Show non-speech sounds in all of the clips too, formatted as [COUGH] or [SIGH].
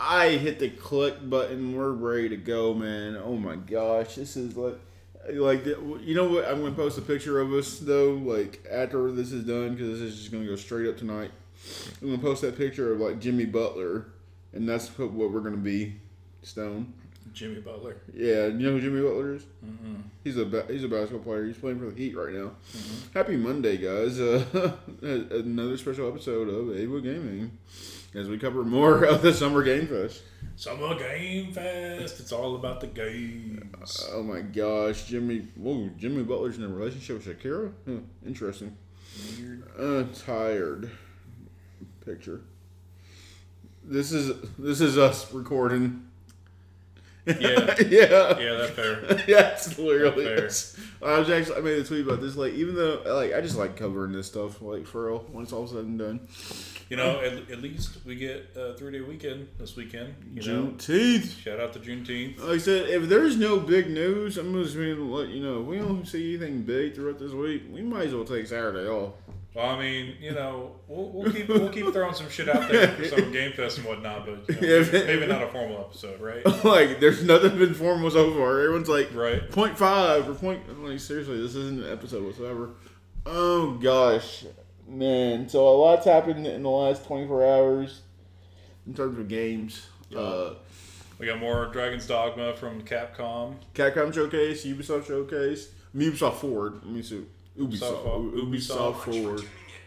I hit the click button. We're ready to go, man. Oh my gosh, this is like, like you know what? I'm gonna post a picture of us though, like after this is done, because this is just gonna go straight up tonight. I'm gonna post that picture of like Jimmy Butler, and that's what what we're gonna be. Stone. Jimmy Butler. Yeah, you know who Jimmy Butler is? Mm-hmm. He's a ba- he's a basketball player. He's playing for the Heat right now. Mm-hmm. Happy Monday, guys! Uh, [LAUGHS] another special episode of Awoi Gaming as we cover more [LAUGHS] of the Summer Game Fest. Summer Game Fest. It's all about the games. Uh, oh my gosh, Jimmy! Whoa, Jimmy Butler's in a relationship with Shakira. Huh, interesting. Weird. Uh, tired. Picture. This is this is us recording yeah. [LAUGHS] yeah. Yeah, that's fair. [LAUGHS] yeah, it's literally. That's fair. I was actually I made a tweet about this. Like, even though like I just like covering this stuff, like for real, when it's all said and done. You know, at, at least we get a three day weekend this weekend. You Juneteenth. Know? Shout out to Juneteenth. Like I said, if there's no big news, I'm just going to let you know. If we don't see anything big throughout this week, we might as well take Saturday off. Well, I mean, you know, we'll, we'll keep we'll keep throwing some shit out there for some game fest and whatnot, but you know, maybe, maybe not a formal episode, right? [LAUGHS] like, there's nothing been formal so far. Everyone's like, right, point five or point. Like, seriously, this isn't an episode whatsoever. Oh gosh, man. So a lot's happened in the last 24 hours in terms of games. Yeah. Uh, we got more Dragon's Dogma from Capcom. Capcom Showcase, Ubisoft Showcase, Ubisoft Forward. Let me see. Ubisoft, Ubisoft, Ubisoft Forward.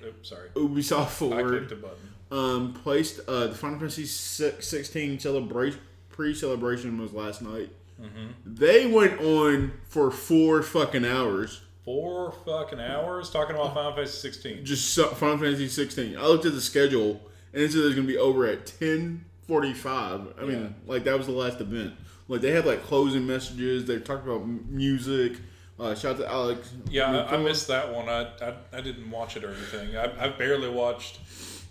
Oops, sorry. Ubisoft Forward. I clicked a button. Um, placed uh, the Final Fantasy 16 celebration pre-celebration was last night. Mm-hmm. They went on for four fucking hours. Four fucking hours talking about Final Fantasy 16. Just Final Fantasy 16. I looked at the schedule and it said it was gonna be over at 10:45. I mean, like that was the last event. Like they had like closing messages. They talked about music. Uh, shout out to Alex. Yeah, I, I, missed that one. I, I, I didn't watch it or anything. I, I barely watched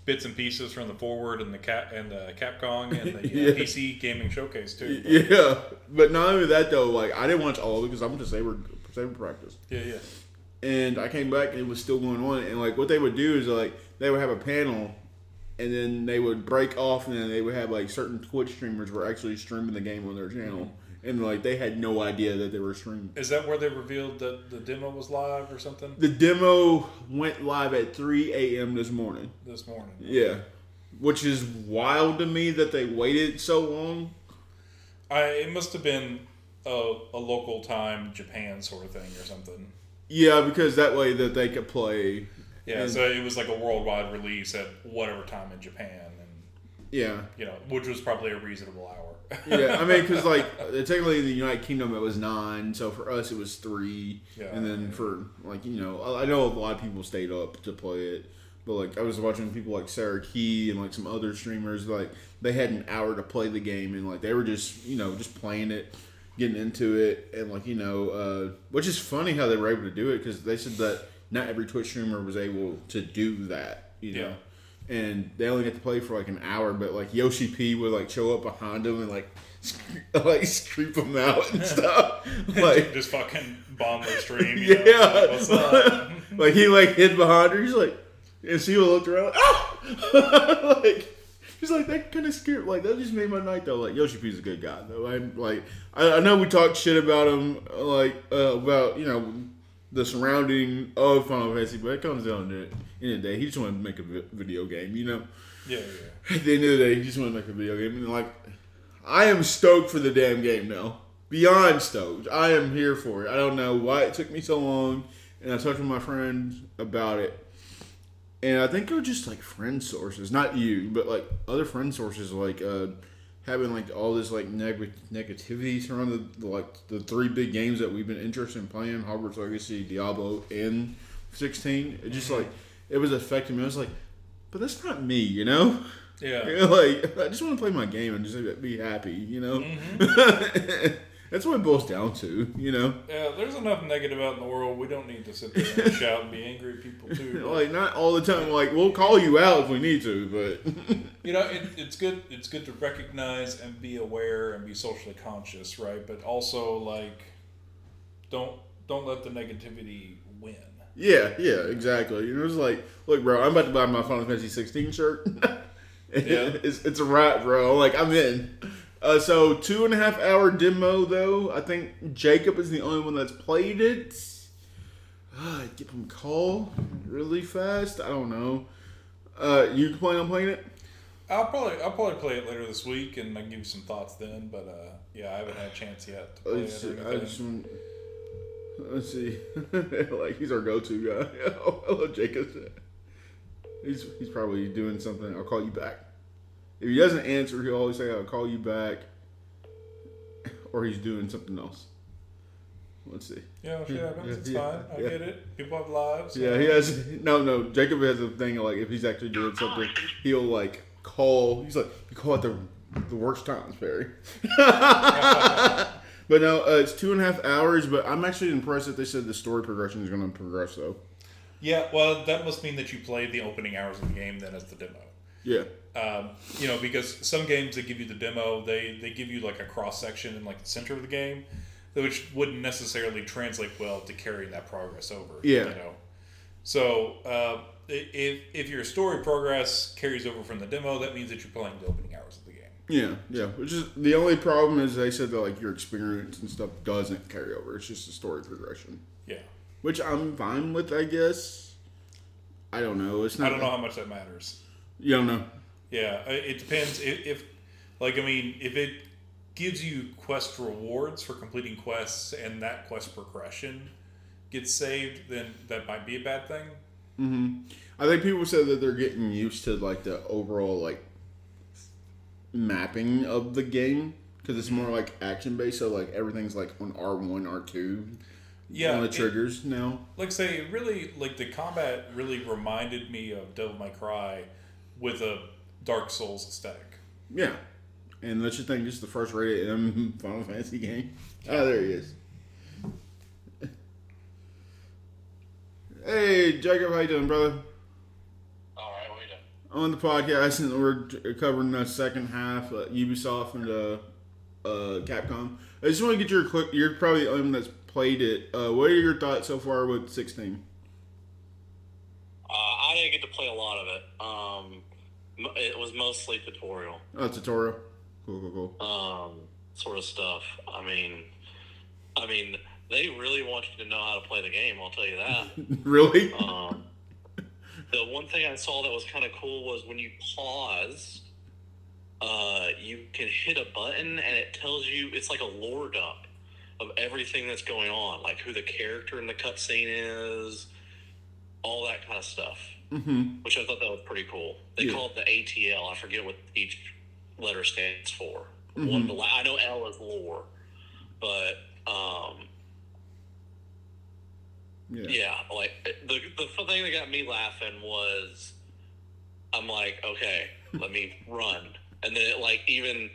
bits and pieces from the forward and the cat and the Capcom and the [LAUGHS] uh. PC gaming showcase too. But. [LAUGHS] Yeah, but not only that though, like I didn't watch all of it because I went to saber saber practice. Yeah, yeah. And I came back and it was still going on. And like what they would do is like they would have a panel, and then they would break off, and then they would have like certain Twitch streamers were actually streaming the game on their channel. Mm-hmm and like they had no idea that they were streaming. Is that where they revealed that the demo was live or something? The demo went live at 3 a.m. this morning. This morning. Yeah, which is wild to me that they waited so long. I it must have been a, a local time Japan sort of thing or something. Yeah, because that way that they could play. Yeah, and, so it was like a worldwide release at whatever time in Japan, and yeah, you know, which was probably a reasonable hour yeah, I mean, because [LAUGHS] like technically the United Kingdom it was nine, so for us it was three, yeah, and then yeah. for like you know I know a lot of people stayed up to play it, but like I was watching people like Sarah Key and like some other streamers like they had an hour to play the game and like they were just you know just playing it, getting into it, and like you know uh, which is funny how they were able to do it because they said that not every Twitch streamer was able to do that, you know. Yeah and they only get to play for like an hour. But like Yoshi P would like show up behind them and like [LAUGHS] like creep them out and [LAUGHS] stuff. Like just fucking bomb their stream. [LAUGHS] yeah, know, like he like hid behind her. He's like, and she looked around. Ah! like. He's like that kind of scared. Like that just made my night though. Like Yoshi P's a good guy though. I'm like I, I know we talked shit about him, like uh, about you know the surrounding of Final Fantasy, but it comes down to it. In the day, he just wanted to make a video game, you know. Yeah, yeah. At the end of the day, he just wanted to make a video game, and like, I am stoked for the damn game now. Beyond stoked. I am here for it. I don't know why it took me so long, and I talked to my friends about it, and I think it was just like friend sources, not you, but like other friend sources, like. uh having like all this like neg- negativity surrounding the, like the three big games that we've been interested in playing Hogwarts Legacy, Diablo, and 16. It just mm-hmm. like it was affecting me. I was like, but that's not me, you know. Yeah. [LAUGHS] like I just want to play my game and just be happy, you know. Mm-hmm. [LAUGHS] That's what it boils down to, you know. Yeah, there's enough negative out in the world. We don't need to sit there and shout and be angry at people too. [LAUGHS] like not all the time. Like we'll call you out if we need to, but [LAUGHS] you know, it, it's good. It's good to recognize and be aware and be socially conscious, right? But also like, don't don't let the negativity win. Yeah, yeah, exactly. It was like, look, bro, I'm about to buy my Final Fantasy 16 shirt. [LAUGHS] Yeah. it's, it's a wrap, bro. Like I'm in. Uh, so two and a half hour demo though. I think Jacob is the only one that's played it. Uh, give him a call really fast. I don't know. Uh, you plan on playing it? I'll probably I'll probably play it later this week, and I can give you some thoughts then. But uh, yeah, I haven't had a chance yet to play let's it. Or I just let's see. [LAUGHS] like he's our go-to guy. [LAUGHS] oh, hello, Jacob. He's he's probably doing something. I'll call you back. If he doesn't answer, he'll always say, "I'll call you back," [LAUGHS] or he's doing something else. Let's see. Yeah, shit happens. It's yeah, fine. I yeah. get it. People have lives. Yeah, he has. No, no. Jacob has a thing like if he's actually doing something, he'll like call. He's like, you call it the the worst times, Perry. [LAUGHS] but no, uh, it's two and a half hours. But I'm actually impressed that they said the story progression is going to progress though. Yeah, well, that must mean that you played the opening hours of the game then as the demo. Yeah. Um, you know, because some games that give you the demo, they they give you like a cross section in like the center of the game, which wouldn't necessarily translate well to carrying that progress over. Yeah. You know, so uh, if if your story progress carries over from the demo, that means that you're playing the opening hours of the game. Yeah, yeah. Which is the only problem is they said that like your experience and stuff doesn't carry over. It's just a story progression. Yeah. Which I'm fine with, I guess. I don't know. It's not. I don't know how much that matters. You don't know. Yeah, it depends. If, if like, I mean, if it gives you quest rewards for completing quests and that quest progression gets saved, then that might be a bad thing. Mm-hmm. I think people said that they're getting used to like the overall like mapping of the game because it's more like action based. So like everything's like on R one, R two. Yeah, on the triggers it, now. Like say, really, like the combat really reminded me of Devil May Cry with a Dark Souls aesthetic. Yeah, and let's just think, just the first rated M [LAUGHS] Final Fantasy game. Oh, there he is. Hey, Jacob, how you doing, brother? All right, what you doing? On the podcast, and we're covering the second half, uh, Ubisoft and uh, uh, Capcom. I just want to get your quick. You're probably the only one that's played it. Uh, what are your thoughts so far with 16? Uh, I didn't get to play a lot of it. Um, it was mostly tutorial. Oh, tutorial. Cool, cool, cool. Um, sort of stuff. I mean, I mean, they really want you to know how to play the game. I'll tell you that. [LAUGHS] really? Um, the one thing I saw that was kind of cool was when you pause, uh, you can hit a button and it tells you it's like a lore dump of everything that's going on, like who the character in the cutscene is, all that kind of stuff. Mm-hmm. Which I thought that was pretty cool. They yeah. call it the ATL. I forget what each letter stands for. Mm-hmm. One, the I know L is lore, but um, yeah. yeah, like the the thing that got me laughing was, I'm like, okay, [LAUGHS] let me run, and then it like even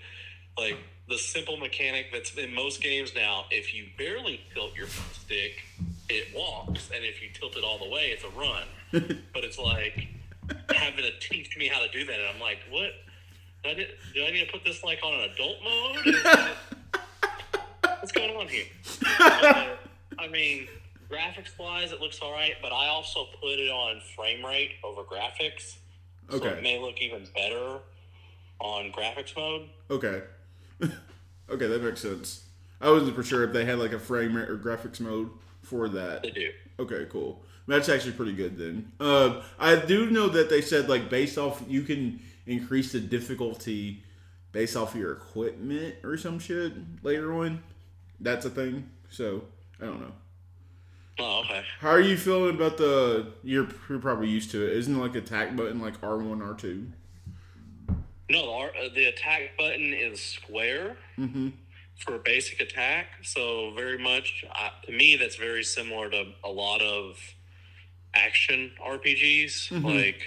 like the simple mechanic that's in most games now. If you barely tilt your stick, it walks, and if you tilt it all the way, it's a run. [LAUGHS] but it's like having to teach me how to do that, and I'm like, what? Do I, need, do I need to put this like on an adult mode? [LAUGHS] What's going on here? Uh, [LAUGHS] I mean graphics wise, it looks all right, but I also put it on frame rate over graphics. So okay. it may look even better on graphics mode. Okay. okay, that makes sense. I wasn't for sure if they had like a frame rate or graphics mode for that. They do. Okay, cool. That's actually pretty good then. Uh, I do know that they said like based off you can increase the difficulty based off your equipment or some shit later on. That's a thing. So I don't know. Oh, okay. How are you feeling about the? You're, you're probably used to it. Isn't it like attack button like R one R two? No, the, R, uh, the attack button is square mm-hmm. For basic attack. So very much uh, to me, that's very similar to a lot of action RPGs. Mm-hmm. Like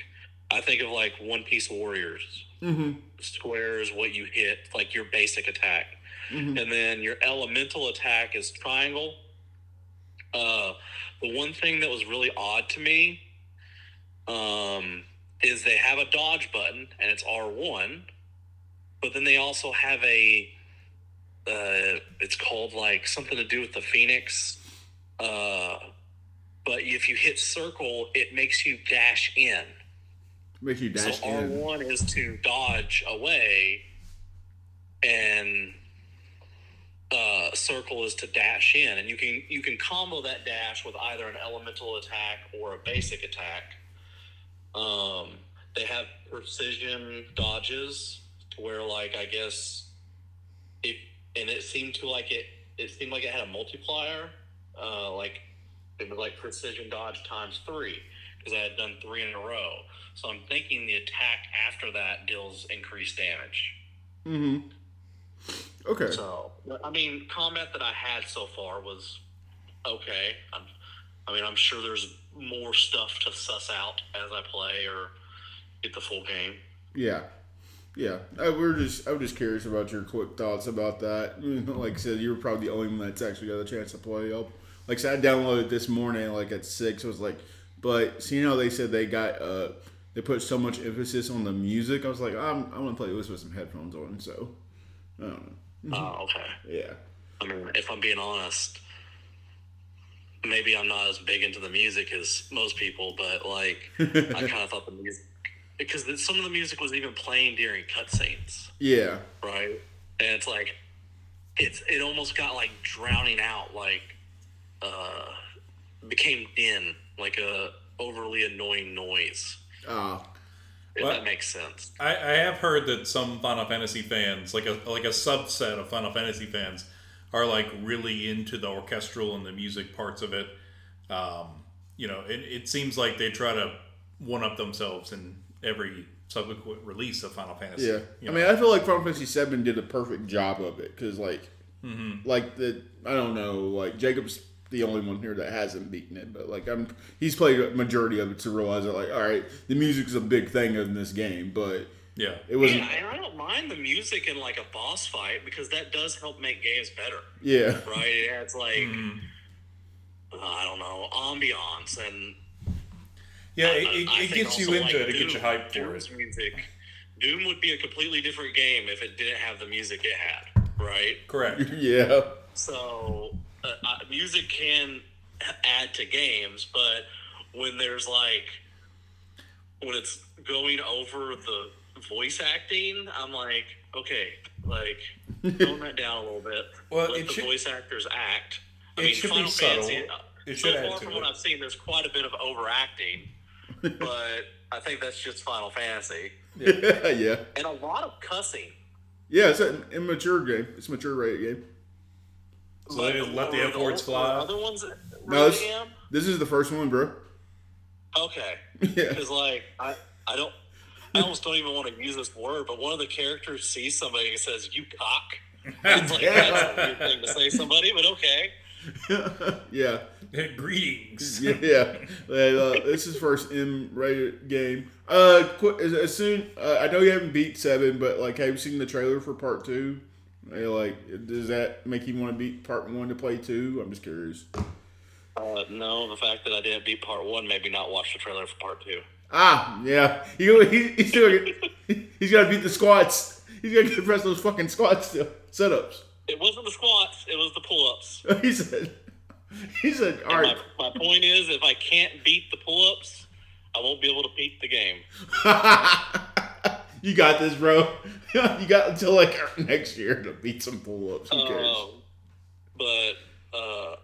I think of like One Piece Warriors. Mm-hmm. Square is what you hit, like your basic attack, mm-hmm. and then your elemental attack is triangle uh, the one thing that was really odd to me um, is they have a dodge button and it's R1, but then they also have a, uh, it's called like something to do with the Phoenix. Uh, but if you hit circle, it makes you dash in. Make you dash in. so R one is to dodge away, and uh, circle is to dash in, and you can you can combo that dash with either an elemental attack or a basic attack. Um, they have precision dodges to where, like, I guess if and it seemed to like it it seemed like it had a multiplier, uh, like it was like precision dodge times three because I had done three in a row. So I'm thinking the attack after that deals increased damage. Mm-hmm. Okay. So, I mean, combat that I had so far was okay. I'm, I mean, I'm sure there's more stuff to suss out as I play or get the full game. Yeah. Yeah, I, we're just. I was just curious about your quick thoughts about that. Like I said, you were probably the only one that's actually got a chance to play. Up, like I said, I downloaded this morning, like at six. I was like, but see, you know, they said they got uh, they put so much emphasis on the music. I was like, I'm, I'm gonna play this with some headphones on. So, I don't know. Oh, okay. Yeah. I mean, if I'm being honest, maybe I'm not as big into the music as most people, but like, I [LAUGHS] kind of thought the music because some of the music was even playing during cutscenes. Yeah. Right. And it's like, it's it almost got like drowning out, like, uh, became din, like a overly annoying noise. Ah. Uh, if well, that makes sense. I, I have heard that some Final Fantasy fans, like a like a subset of Final Fantasy fans, are like really into the orchestral and the music parts of it. Um, you know, it, it seems like they try to one up themselves in every subsequent release of Final Fantasy. Yeah, you know? I mean, I feel like Final Fantasy VII did a perfect job of it because, like, mm-hmm. like the I don't know, like Jacob's the only one here that hasn't beaten it, but like I'm, he's played a majority of it to realize that like, all right, the music's a big thing in this game, but yeah, it was. Yeah, and I don't mind the music in like a boss fight because that does help make games better. Yeah, right. It adds like uh, I don't know ambiance and. Yeah, it, it, it gets you into like it. It gets you hyped for Doom's it. Music. Doom would be a completely different game if it didn't have the music it had, right? Correct. [LAUGHS] yeah. So uh, uh, music can add to games, but when there's like when it's going over the voice acting, I'm like, okay, like [LAUGHS] tone that down a little bit. Well, let the should, voice actors act. I mean, Final Fantasy. Uh, it so far from what I've seen, there's quite a bit of overacting, but I think that's just Final Fantasy. [LAUGHS] Yeah, yeah. And a lot of cussing. Yeah, it's an immature game. It's a mature rated game. So they just let the F words fly. Other ones no, this, this, is the first one, bro. Okay. [LAUGHS] Yeah. Because like I, I don't, I almost don't even want to use this word, but one of the characters sees somebody and says, "You cock." [LAUGHS] It's like that's a weird thing to say somebody, but okay. [LAUGHS] yeah. Greetings. Yeah, yeah. Uh, this is first M-rated game. Uh, as soon uh, I know you haven't beat seven, but like, have you seen the trailer for part two? Like, does that make you want to beat part one to play two? I'm just curious. Uh, no, the fact that I didn't beat part one made me not watch the trailer for part two. Ah, yeah. He, he, he's still he's got to beat the squats. He's got to press those fucking squats still. Setups. It wasn't the squats. It was the pull-ups. [LAUGHS] he said. He said, "All right." My, my point is, if I can't beat the pull-ups, I won't be able to beat the game. [LAUGHS] you got this, bro. [LAUGHS] you got until like next year to beat some pull-ups. Who cares? Uh, but uh,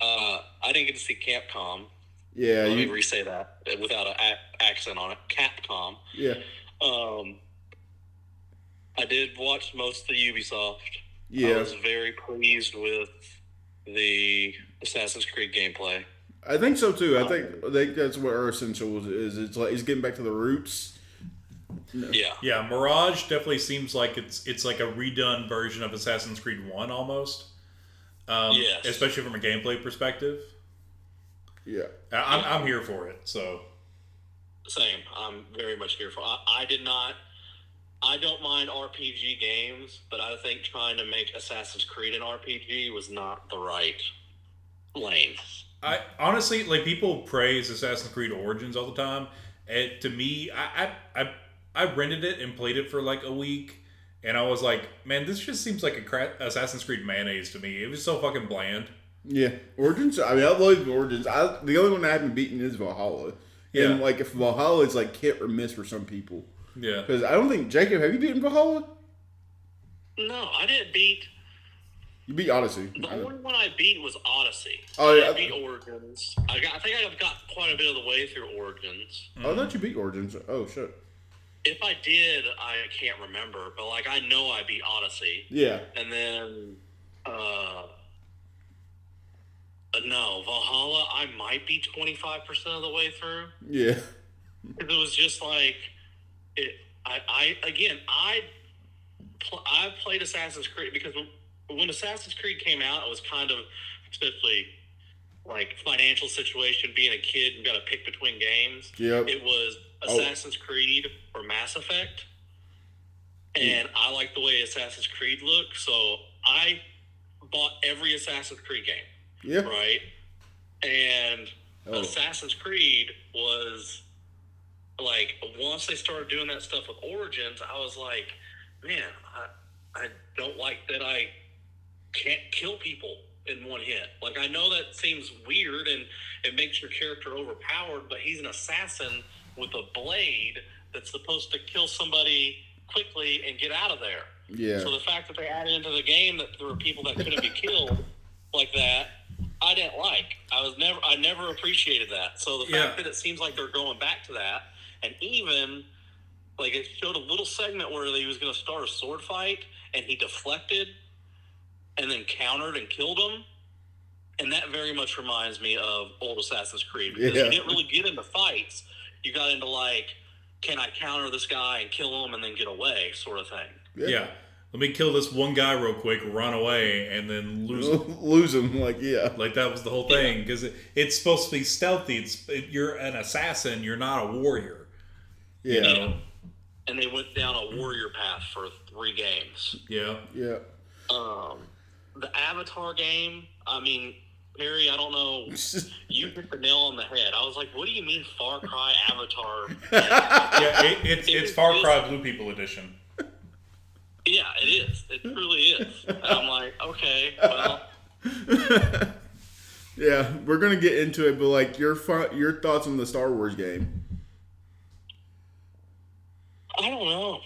uh, I didn't get to see Capcom. Yeah, let you... me re-say that without an a- accent on it. Capcom. Yeah. Um, I did watch most of the Ubisoft. Yeah. I was very pleased with the Assassin's Creed gameplay. I think so too. I think I think that's what our essential is. It's like he's getting back to the roots. No. Yeah, yeah. Mirage definitely seems like it's it's like a redone version of Assassin's Creed One almost. Um, yes. especially from a gameplay perspective. Yeah, I, I'm I'm here for it. So same. I'm very much here for. I, I did not. I don't mind RPG games, but I think trying to make Assassin's Creed an RPG was not the right lane. I honestly like people praise Assassin's Creed Origins all the time. And to me, I I I, I rented it and played it for like a week, and I was like, man, this just seems like a cra- Assassin's Creed mayonnaise to me. It was so fucking bland. Yeah, Origins. I mean, I love Origins. I the only one I haven't beaten is Valhalla Yeah. And like if Valhalla is like hit or miss for some people. Yeah. Because I don't think Jacob, have you beaten Valhalla? No, I didn't beat. You beat Odyssey. The only one I beat was Odyssey. Oh yeah. I beat Origins. I got. I think I've got quite a bit of the way through Origins. Mm-hmm. Oh, I thought you beat Origins. Oh shit. If I did, I can't remember, but like I know I beat Odyssey. Yeah. And then, uh, uh no, Valhalla. I might be twenty five percent of the way through. Yeah. Because it was just like it. I. I again. I. Pl- I played Assassin's Creed because when Assassin's Creed came out, it was kind of especially like financial situation, being a kid and got to pick between games. Yep. It was oh. Assassin's oh. Creed or Mass Effect. And I like the way Assassin's Creed looked, so I bought every Assassin's Creed game. Yeah. Right? And oh. Assassin's Creed was like once they started doing that stuff with Origins, I was like, man, I I don't like that I can't kill people in one hit. Like I know that seems weird and it makes your character overpowered, but he's an assassin with a blade that's supposed to kill somebody quickly and get out of there. Yeah. So the fact that they added into the game that there were people that couldn't be [LAUGHS] killed like that, I didn't like. I was never I never appreciated that. So the fact yeah. that it seems like they're going back to that and even like it showed a little segment where he was going to start a sword fight and he deflected and then countered and killed him and that very much reminds me of old Assassin's Creed because yeah. you didn't really get into fights you got into like, can I counter this guy and kill him and then get away, sort of thing. Yeah. yeah. Let me kill this one guy real quick, run away, and then lose him. [LAUGHS] lose him, like yeah, like that was the whole thing because it, it's supposed to be stealthy. It's it, you're an assassin, you're not a warrior. Yeah. You know? And they went down a warrior path for three games. Yeah. Yeah. Um, the Avatar game. I mean, Perry, I don't know. [LAUGHS] You hit the nail on the head. I was like, "What do you mean, Far Cry Avatar?" [LAUGHS] yeah, it, it's it it's Far Cry Blue People Edition. Yeah, it is. It truly is. And I'm like, okay, well. [LAUGHS] yeah, we're gonna get into it, but like your your thoughts on the Star Wars game? I don't know.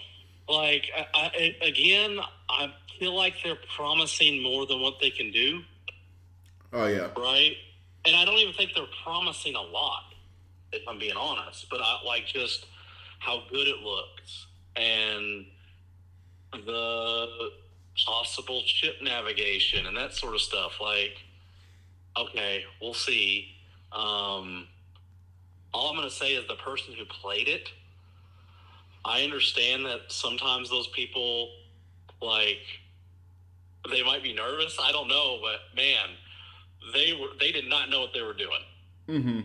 Like, I, I, again, I feel like they're promising more than what they can do. Oh yeah. Right. And I don't even think they're promising a lot, if I'm being honest. But I like just how good it looks and the possible ship navigation and that sort of stuff. Like, okay, we'll see. Um, all I'm going to say is the person who played it. I understand that sometimes those people, like, they might be nervous. I don't know, but man, they were they did not know what they were doing. Mm-hmm.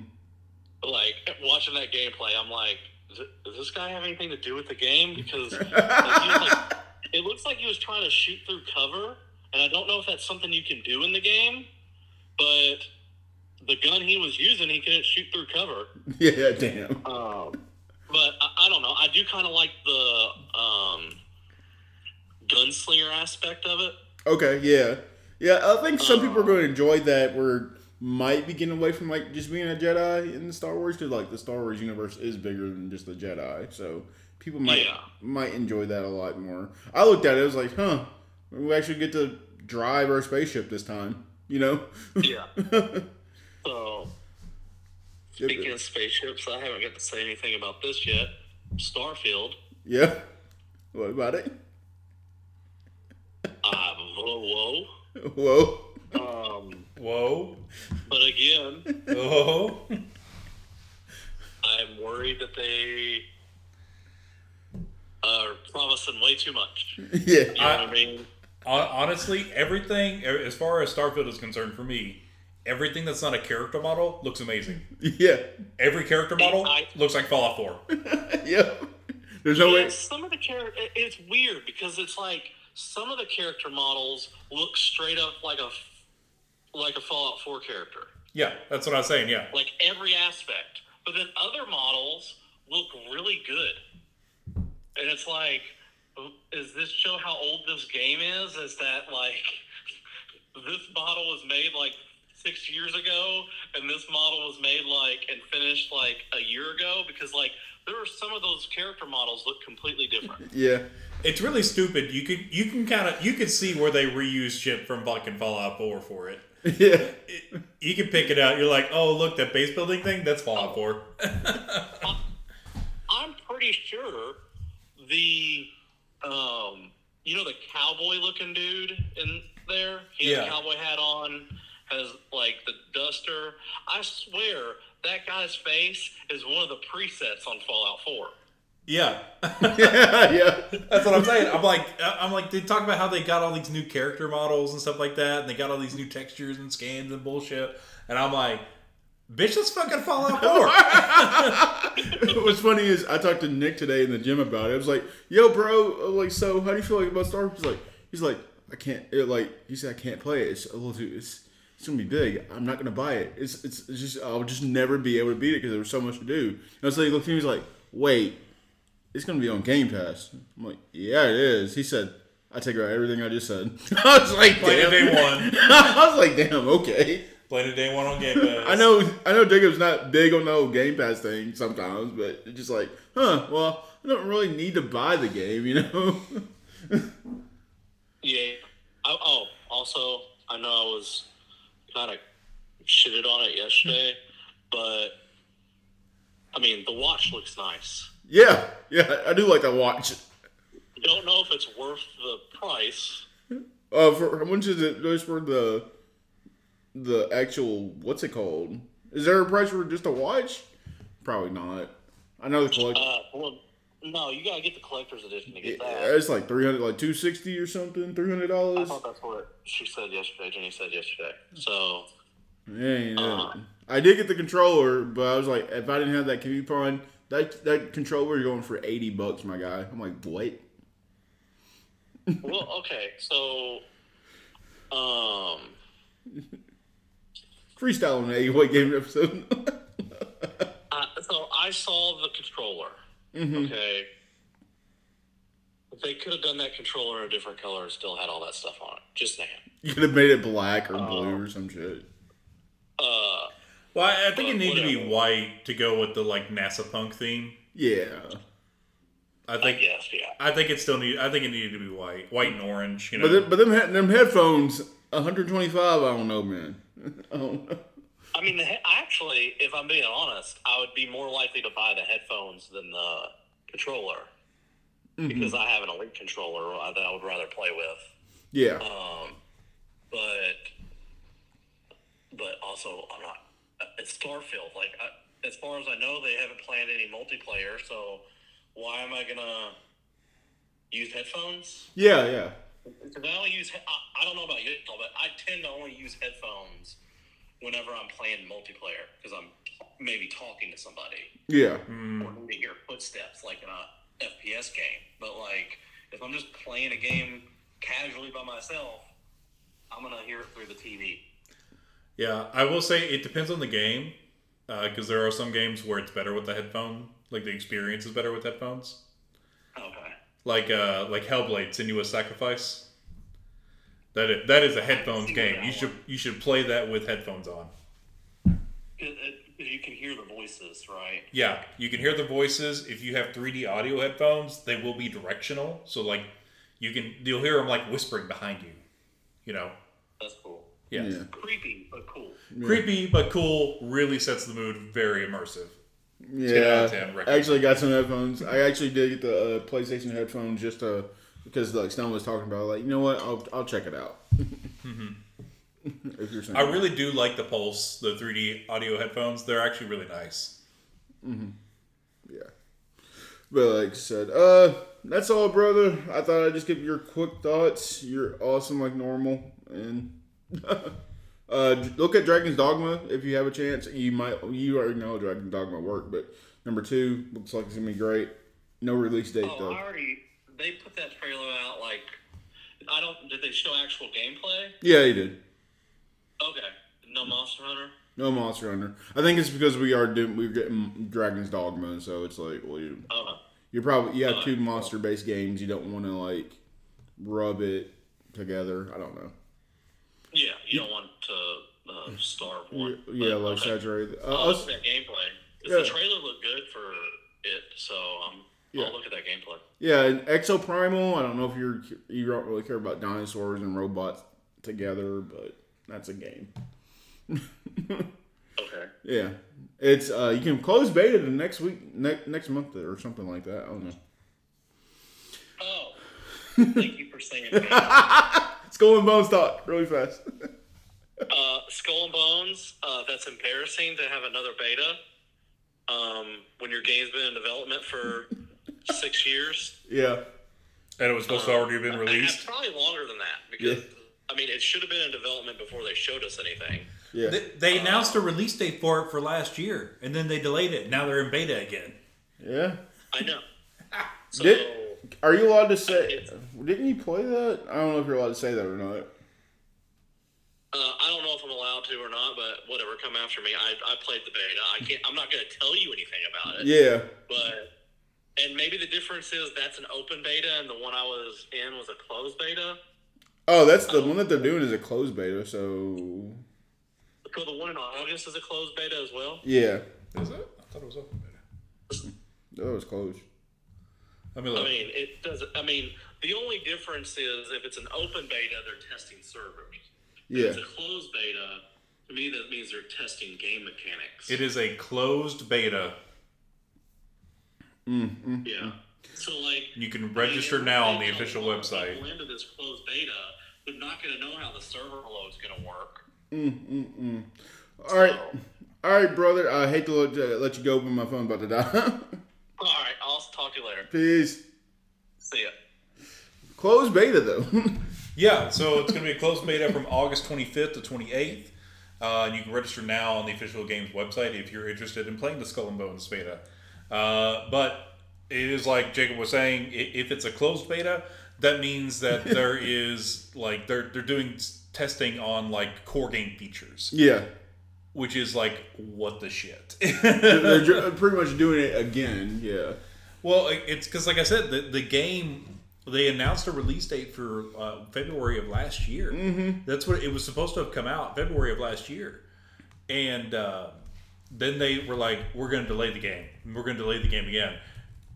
Like watching that gameplay, I'm like, does this guy have anything to do with the game? Because like, like, [LAUGHS] it looks like he was trying to shoot through cover, and I don't know if that's something you can do in the game, but the gun he was using, he couldn't shoot through cover. [LAUGHS] Yeah, damn. Um, but I, I, don't know. I do kind of like the um, gunslinger aspect of it. Okay, yeah. Yeah, I think some people are going to enjoy that. We're might be getting away from like just being a Jedi in the Star Wars because like the Star Wars universe is bigger than just the Jedi, so people might yeah. might enjoy that a lot more. I looked at it, I was like, huh, we actually get to drive our spaceship this time, you know? Yeah. [LAUGHS] so speaking of spaceships, I haven't got to say anything about this yet. Starfield. Yeah. What about it? Uh, whoa, whoa. Whoa. Um, Whoa. But again, oh, I'm worried that they are promising way too much. [LAUGHS] Yeah. You know I, I mean? Honestly, everything, as far as Starfield is concerned, for me, everything that's not a character model looks amazing. [LAUGHS] Yeah. Every character model I, looks like Fallout 4. [LAUGHS] yeah. There's no yeah, way. Some of the character, it's weird because it's like some of the character models look straight up like a like a Fallout 4 character. Yeah, that's what I was saying. Yeah, like every aspect. But then other models look really good, and it's like, is this show how old this game is? Is that like [LAUGHS] this model was made like six years ago, and this model was made like and finished like a year ago because like there are some of those character models look completely different. [LAUGHS] Yeah. It's really stupid. You could you can kind of you could see where they reused shit from fucking Fallout 4 for it. [LAUGHS] Yeah. It- you can pick it out. You're like, oh look, that base building thing. That's Fallout 4. [LAUGHS] I'm pretty sure the um you know the cowboy looking dude in there? He has Yeah. a cowboy hat on, has like the duster. I swear that guy's face is one of the presets on Fallout 4. Yeah. yeah. [LAUGHS] [LAUGHS] Yeah. That's what I'm saying. I'm like, uh, I'm like, they talk about how they got all these new character models and stuff like that, and they got all these new textures and scans and bullshit, and I'm like, bitch, that's fucking Fallout [LAUGHS] 4. What's funny is I talked to Nick today in the gym about it. I was like, "Yo, bro, uh, like, so how do you feel like about Star He's like, "He's like, I can't. It, like, he said, I can't play it. It's a little too. It's it's gonna be big. I'm not gonna buy it. It's it's, it's just I'll just never be able to beat it because there was so much to do." And so he looked at me. He's like, "Wait, it's gonna be on Game Pass." I'm like, "Yeah, it is." He said. I take out everything I just said. [LAUGHS] I was like, Playing damn. day one. [LAUGHS] I was like, damn, okay. Playing it day one on Game Pass. I know, I know. Jacob's not big on the whole Game Pass thing sometimes, but it's just like, huh? Well, I don't really need to buy the game, you know? [LAUGHS] Yeah. I, oh, also, I know I was kind of shitted on it yesterday, but I mean, the watch looks nice. yeah, yeah. I do like that watch. Don't know if it's worth the price. Uh, for how much is it? Goes for the the actual what's it called? Is there a price for just a watch? Probably not. I know the collect. Uh, well, no, you gotta get the collector's edition to get Yeah, that. it's like three hundred, like two sixty or something, three hundred dollars. I thought that's what she said yesterday. Jenny said yesterday. So Yeah, yeah. Uh-huh. I did get the controller, but I was like, if I didn't have that coupon, that that controller is going for eighty bucks, my guy. I'm like, what? well, okay, so um, [LAUGHS] Freestyle on the eight what game episode. [LAUGHS] I, so I saw the controller. Mm-hmm. Okay. They could have done that controller in a different color and still had all that stuff on it. Just saying. you could have made it black or Oh. blue or some shit. Uh, Well, I I think it Well, needed to be white to go with the like NASA punk theme. Yeah. I I think guess, yeah. I think it still need. I think it needed to be white, white and orange. You know, But them, but them he- them headphones, 125. I don't know, man. [LAUGHS] I don't know. I mean, the actually, if I'm being honest, I would be more likely to buy the headphones than the controller because I have an Elite controller that I would rather play with. Yeah. Um, but but also I'm not. It's Starfield. Like I, as far as I know, they haven't planned any multiplayer. So why am I gonna use headphones? Yeah, yeah. Because I only use. I, I don't know about you, but I tend to only use headphones whenever I'm playing multiplayer because I'm maybe talking to somebody Yeah. or need to hear footsteps like in a FPS game. But like if I'm just playing a game casually by myself, I'm gonna hear it through the TV. yeah. I will say it depends on the game because there are some games where it's better with the headphone. Like the experience is better with headphones. Okay. Like uh, like Hellblade: Senua's Sacrifice. That is, that is a headphones game. You should one. you should play that with headphones on. It, it, you can hear the voices, right? Yeah, you can hear the voices. If you have 3D audio headphones, they will be directional. So like, you can you'll hear them like whispering behind you. You know. That's cool. Yeah. Yeah. Creepy, but cool. Creepy but cool. Really sets the mood. Very immersive. Yeah. out of 10. I actually got some headphones. I actually did get the uh, PlayStation headphones just uh, because like Stone was talking about. Like, you know what? I'll I'll check it out. [LAUGHS] if you're I really do like the Pulse, the 3D audio headphones. They're actually really nice. Yeah. But like I said, uh, that's all, brother. I thought I'd just give your quick thoughts. You're awesome like normal, and [LAUGHS] uh, look at Dragon's Dogma if you have a chance. You might, you already know Dragon's Dogma work, but number two looks like it's gonna be great. No release date Oh, though. I already. They put that trailer out. Like, I don't. Did they show actual gameplay? Yeah, he did. Okay. No Monster Hunter. No Monster Hunter. I think it's because we are doing we're getting Dragon's Dogma, so it's like, well, you Oh. you're probably you have Uh, two monster based games. You don't want to like rub it together. I don't know. Yeah, you don't want to uh, of Star Wars. Yeah, like okay. saturated. Uh, I'll look at that gameplay. Yeah. The trailer looked good for it, so um, yeah. I'll look at that gameplay. Yeah, and Exoprimal. I don't know if you're you don't really care about dinosaurs and robots together, but that's a game. [LAUGHS] okay. Yeah, it's uh, you can close beta the next week, ne- next month or something like that. I don't know. Oh, [LAUGHS] thank you for saying that. [LAUGHS] Skull and Bones talk really fast. uh, Skull and Bones. Uh, that's embarrassing to have another beta. Um, when your game's been in development for six years. Yeah. And it was supposed um, to already have been released. Probably longer than that because yeah. I mean it should have been in development before they showed us anything. Yeah. They, they announced a release date for it for last year, and then they delayed it. Now they're in beta again. Yeah. I know. [LAUGHS] So, Did, are you allowed to say? Didn't you play that? I don't know if you're allowed to say that or not. Uh, I don't know if I'm allowed to or not, but whatever. Come after me. I, I played the beta. I can't. I'm not going to tell you anything about it. Yeah. But and maybe the difference is that's an open beta, and the one I was in was a closed beta. Oh, that's the one that they're doing is a closed beta. So. So the one in August is a closed beta as well. Yeah. Is it? I thought it was open beta. No, it was closed. I mean, I mean, it does. I mean, the only difference is if it's an open beta, they're testing servers. Yeah. If it's a closed beta. To me, that means they're testing game mechanics. It is a closed beta. Mm, mm, yeah. So like, you can register I mean, now on the official website. People into this closed beta, they're not going to know how the server load is going to work. Mm, mm, mm. All right, so, all right, brother. I hate to let, uh, let you go, but my phone's about to die. [LAUGHS] all right, I'll talk to you later. Peace. See ya. Closed beta though. [LAUGHS] yeah, so it's going to be a closed beta from August 25th to 28th. Uh, and you can register now on the official game's website if you're interested in playing the Skull and Bones beta. Uh, but it is like Jacob was saying, if it's a closed beta, that means that [LAUGHS] there is like they're they're doing testing on like core game features. Yeah. Which is like what the shit. [LAUGHS] they're pretty much doing it again. Yeah. Well, it's because like I said, the the game they announced a release date for uh, February of last year. Mm-hmm. That's what it was supposed to have come out February of last year, and uh, then they were like, "We're going to delay the game. We're going to delay the game again."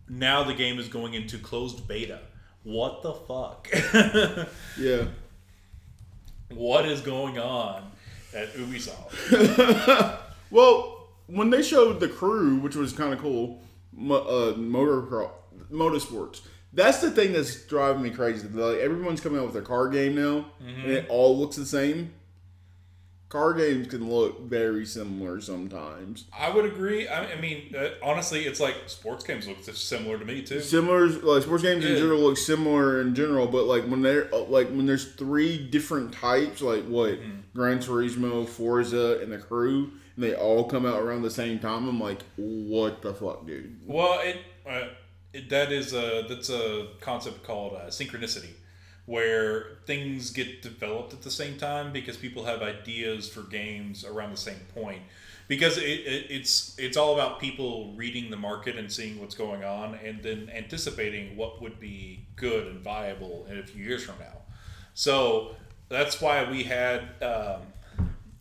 Now the game is going into closed beta. What the fuck? [LAUGHS] yeah. What is going on at Ubisoft? [LAUGHS] well, when they showed the crew, which was kind of cool, uh, motor motorsports that's the thing that's driving me crazy. Like everyone's coming out with a car game now, mm-hmm. and it all looks the same. Car games can look very similar sometimes. I would agree. I, I mean, uh, honestly, it's like sports games look similar to me too. Similar, like sports games yeah. in general look similar in general, but like when they're uh, like when there's three different types, like what mm-hmm. Gran Turismo, Forza, and the Crew, and they all come out around the same time. I'm like, what the fuck, dude? Well, it. Uh, that is a that's a concept called uh, synchronicity, where things get developed at the same time because people have ideas for games around the same point. Because it, it, it's it's all about people reading the market and seeing what's going on, and then anticipating what would be good and viable in a few years from now. So that's why we had um,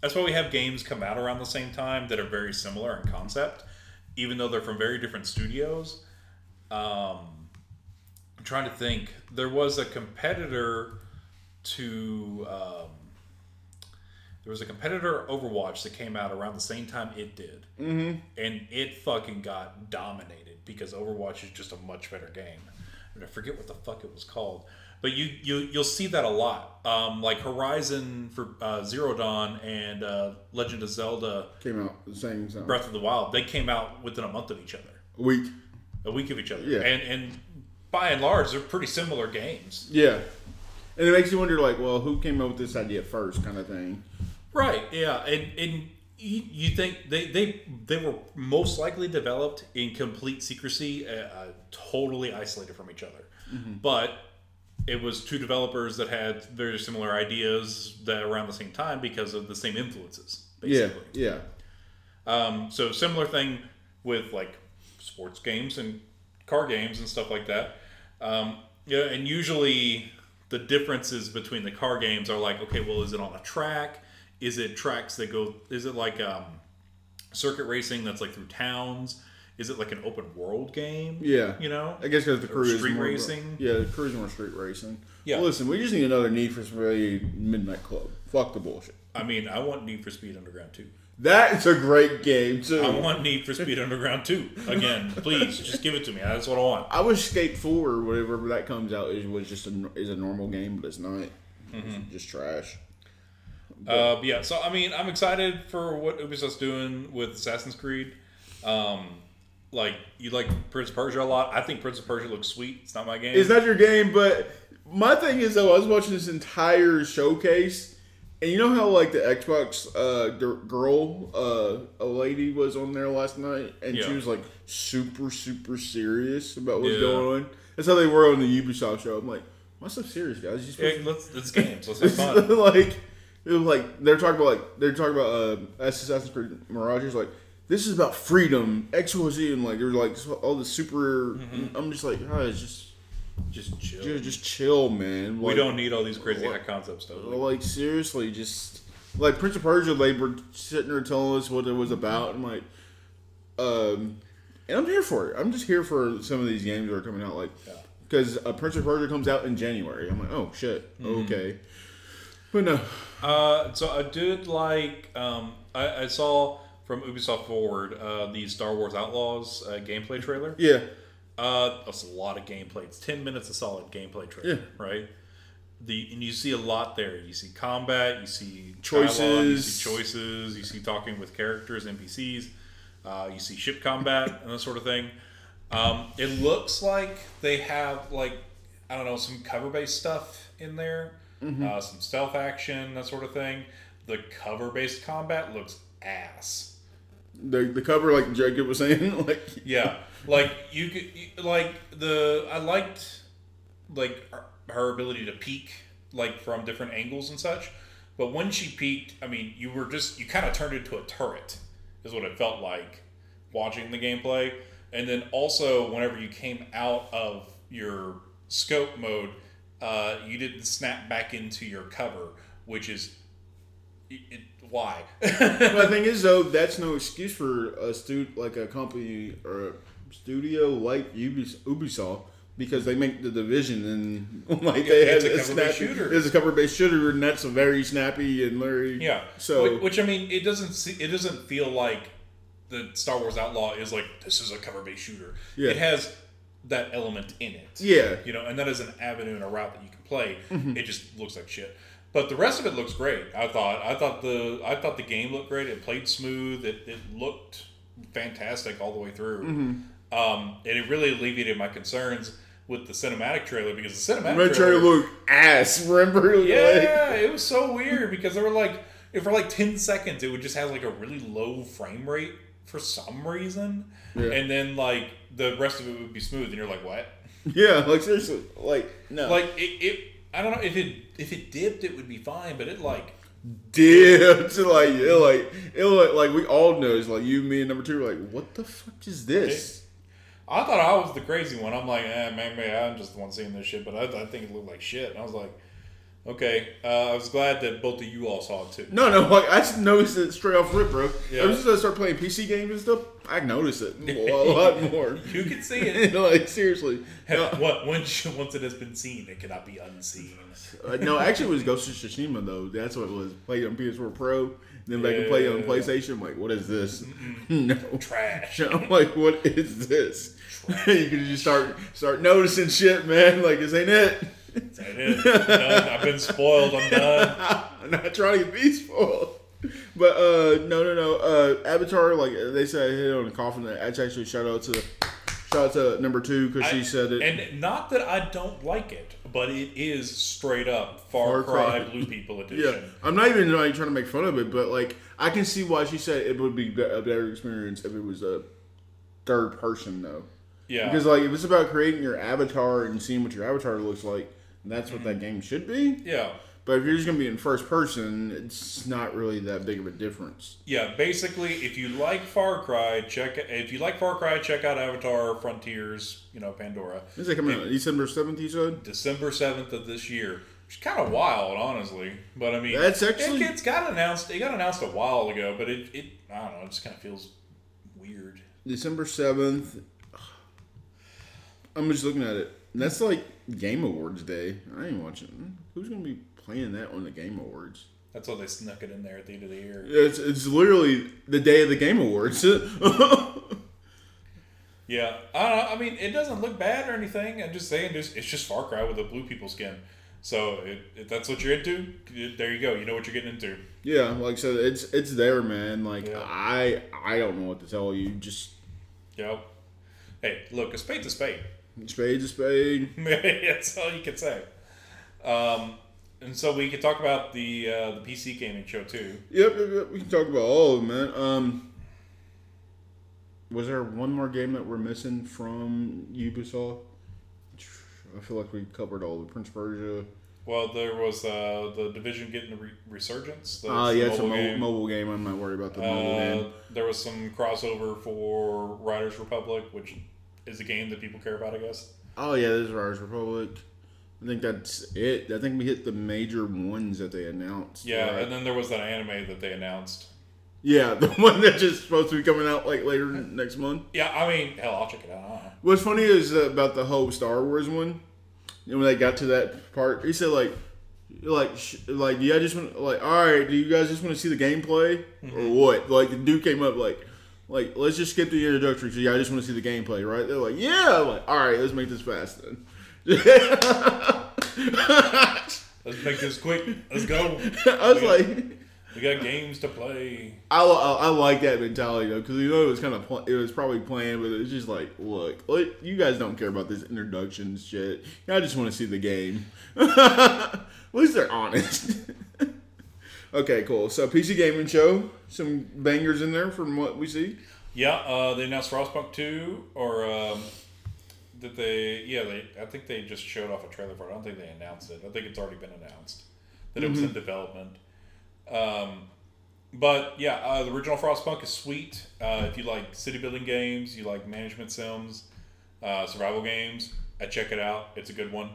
that's why we have games come out around the same time that are very similar in concept, even though they're from very different studios um, trying to think. There was a competitor to. Um, there was a competitor Overwatch that came out around the same time it did, mm-hmm. and it fucking got dominated because Overwatch is just a much better game. And I forget what the fuck it was called, but you you you'll see that a lot. Um, like Horizon for uh, Zero Dawn and uh, Legend of Zelda came out the same time. Breath of the Wild. They came out within a month of each other. A week a week of each other. Yeah. And and by and large, they're pretty similar games. Yeah. And it makes you wonder, like, well, who came up with this idea first, kind of thing. Right. Yeah. And and you think they they they were most likely developed in complete secrecy, uh, uh, totally isolated from each other. Mm-hmm. But it was two developers that had very similar ideas that around the same time because of the same influences. Basically. Yeah. Yeah. Um, so similar thing with like sports games and car games and stuff like that. Um, yeah, and usually the differences between the car games are like, okay, well, is it on a track? Is it tracks that go? Is it like um, circuit racing that's like through towns? Is it like an open world game? Yeah. you know. I guess because the Or crew is street more, racing? Yeah, the crew's more street racing. Yeah. Well, listen, we just need another Need for Speed Midnight Club. Fuck the bullshit. I mean, I want Need for Speed Underground too. That's a great game too. I want Need for Speed Underground 2 again. [LAUGHS] Please, just give it to me. That's what I want. I wish Skate Four or whatever that comes out is was just a is a normal game, but it's not. Mm-hmm. It's just trash. Uh, but yeah, so I mean, I'm excited for what Ubisoft's doing with Assassin's Creed. Um, like you like Prince of Persia a lot. I think Prince of Persia looks sweet. It's not my game. It's not your game, but my thing is though, I was watching this entire showcase, and you know how like the Xbox uh, girl, uh, a lady was on there last night, and she was like super super serious about what's Yeah. going on. That's how they were on the Ubisoft show. I'm like, why so serious, guys? Yeah, supposed let's, it's games. Let's have [LAUGHS] fun. [LAUGHS] like it was like they're talking about like they're talking about uh, Assassin's Creed Mirages like. This is about freedom, X, Y, Z, and like there's like all the super. Mm-hmm. I'm just like, oh, it's just Just chill. Dude, just chill, man. we don't need all these crazy What? high concept stuff. Like seriously, just like Prince of Persia, they were sitting there telling us what it was about. I'm like, um, and I'm here for it. I'm just here for some of these games that are coming out, like because uh, Prince of Persia comes out in January. I'm like, oh shit, Mm-hmm. okay. But no, Uh, so I did like um, I, I saw from Ubisoft Forward uh, the Star Wars Outlaws uh, gameplay trailer. yeah, Uh, that's a lot of gameplay. It's ten minutes of solid gameplay trailer, Yeah. right? The and you see a lot there. You see combat, you see Choices. dialogue, you see choices, you see talking with characters, NPCs, uh, you see ship combat and that sort of thing. Um, it looks like they have like I don't know some cover based stuff in there, uh, some stealth action, that sort of thing. The cover based combat looks ass. the the cover, like Jacob was saying, [LAUGHS] like Yeah, like you could you- like the I liked like her, ability to peek like from different angles and such. But when she peeked, I mean, you were just you kind of turned into a turret, is what it felt like watching the gameplay. And then also, whenever you came out of your scope mode, uh, you didn't snap back into your cover, which is it, it, why? But the [LAUGHS] thing is, though, that's no excuse for a stu- like a company or a studio like Ubis- Ubisoft because they make the division and [LAUGHS] like they have a snappy- shooter. It's a cover-based shooter, and that's a very snappy and very Yeah. So which, which I mean, it doesn't see, it doesn't feel like the Star Wars Outlaw is like this is a cover based shooter. Yeah. It has that element in it. Yeah. You know, and that is an avenue and a route that you can play. Mm-hmm. It just looks like shit. But the rest of it looks great. I thought. I thought the I thought the game looked great. It played smooth. It, it looked fantastic all the way through. Mm-hmm. Um, and it really alleviated my concerns with the cinematic trailer because the cinematic Red Cherry look ass. Remember? [LAUGHS] Like, yeah, it was so weird because they were like, for like ten seconds, it would just have like a really low frame rate for some reason, Yeah. and then like the rest of it would be smooth, and you're like, what? [LAUGHS] yeah, like seriously, like no, Like it, it I don't know if it if it dipped, it would be fine, but it like dipped [LAUGHS] like it like it like, like we all know. noticed like you, me, and number two were like, what the fuck is this? I thought I was the crazy one. I'm like, eh, man, maybe I'm just the one seeing this shit, but I, I think it looked like shit. And I was like, okay. Uh, I was glad that both of you all saw it too. No, no, [LAUGHS] like I just noticed it straight off rip, bro. Yeah. Ever since I started playing PC games and stuff, I noticed it a lot [LAUGHS] more. You can see it. [LAUGHS] like seriously, no, what once once it has been seen, it cannot be unseen. uh, no, actually, it was Ghost of Tsushima though. That's what it was. Played on PS4 Pro, then back and play on PlayStation. I'm like, what is this? [LAUGHS] no, Trash. I'm like, what is this? [LAUGHS] you can just start start noticing shit, man. Like this ain't it. That's it. Done. I've been spoiled. I'm done. [LAUGHS] I'm not trying to be spoiled. But uh no no no uh Avatar like they said I hit it on the coffin that's actually shout out to shout out to number two because she said it And not that I don't like it, but it is straight up Far, Far Cry, Cry. Blue People Edition. [LAUGHS] yeah I'm not even like trying to make fun of it but like I can see why she said it would be be- a better experience if it was a third person though Yeah. because like if it's about creating your avatar and seeing what your avatar looks like that's what that game should be yeah. but if you're just gonna be in first person it's not really that big of a difference Yeah, basically, if you like Far Cry, check if you like Far Cry, check out Avatar Frontiers. You know, Pandora. is it coming out December 7th you said December seventh of this year. which is kind of wild, honestly. But I mean, That's actually- it, it's got announced. It got announced a while ago, but it, it I don't know. It just kind of feels weird. December seventh. I'm just looking at it. That's like Game Awards Day. I ain't watching. Who's gonna be playing that on the Game Awards? That's why they snuck it in there at the end of the year. It's it's literally the day of the Game Awards. [LAUGHS] Yeah, I don't know. I mean, it doesn't look bad or anything. I'm just saying, just, it's just Far Cry with a blue people skin. So it, if that's what you're into, there you go. You know what you're getting into. yeah, like so, it's it's there, man. Like Yeah. I I don't know what to tell you. Just Yep. Hey, look, a spade's a spade. Spade's a spade. [LAUGHS] that's all you can say. Um, and so we could talk about the uh, the PC gaming show too. Yep, yep, yep. We can talk about all of them, man. Um, was there one more game that we're missing from Ubisoft? I feel like we covered all the Prince Persia. Well, there was uh, the division getting a re- resurgence. Ah, the yeah, it's a mobile mobile, game. mobile game. I'm not worried about the mobile Uh, game. there was some crossover for Riders Republic, which is a game that people care about, I guess. Oh yeah, there's Riders Republic. I think that's it. I think we hit the major ones that they announced. Yeah, right? and then there was that anime that they announced. yeah, [LAUGHS] the one that's just supposed to be coming out like later next month. Yeah, I mean, hell, I'll check it out. I don't know. What's funny is uh, about the whole Star Wars one. And when they got to that part, he said like, like, sh- like, yeah, I just want like, all right, do you guys just want to see the gameplay or what? Like the dude came up like, like, let's just skip the introductory. So yeah, I just want to see the gameplay, right? They're like, yeah, I'm like, all right, let's make this fast then. [LAUGHS] Let's make this quick. Let's go. [LAUGHS] I was like, We got games to play. I, I, I like that mentality though, because you know it was kind of pl- it was probably planned, but it's just like, look, like, you guys don't care about this introduction shit. I just want to see the game. [LAUGHS] At least they're honest. Okay, cool. So PC gaming show, some bangers in there from what we see. Yeah, uh, they announced Frostpunk 2, or um, did they? Yeah, they. I think they just showed off a trailer for it. I don't think they announced it. I think it's already been announced that it was in development. Um, but yeah, uh, the original Frostpunk is sweet. Uh, if you like city building games, you like management sims, uh, survival games, I check it out. It's a good one.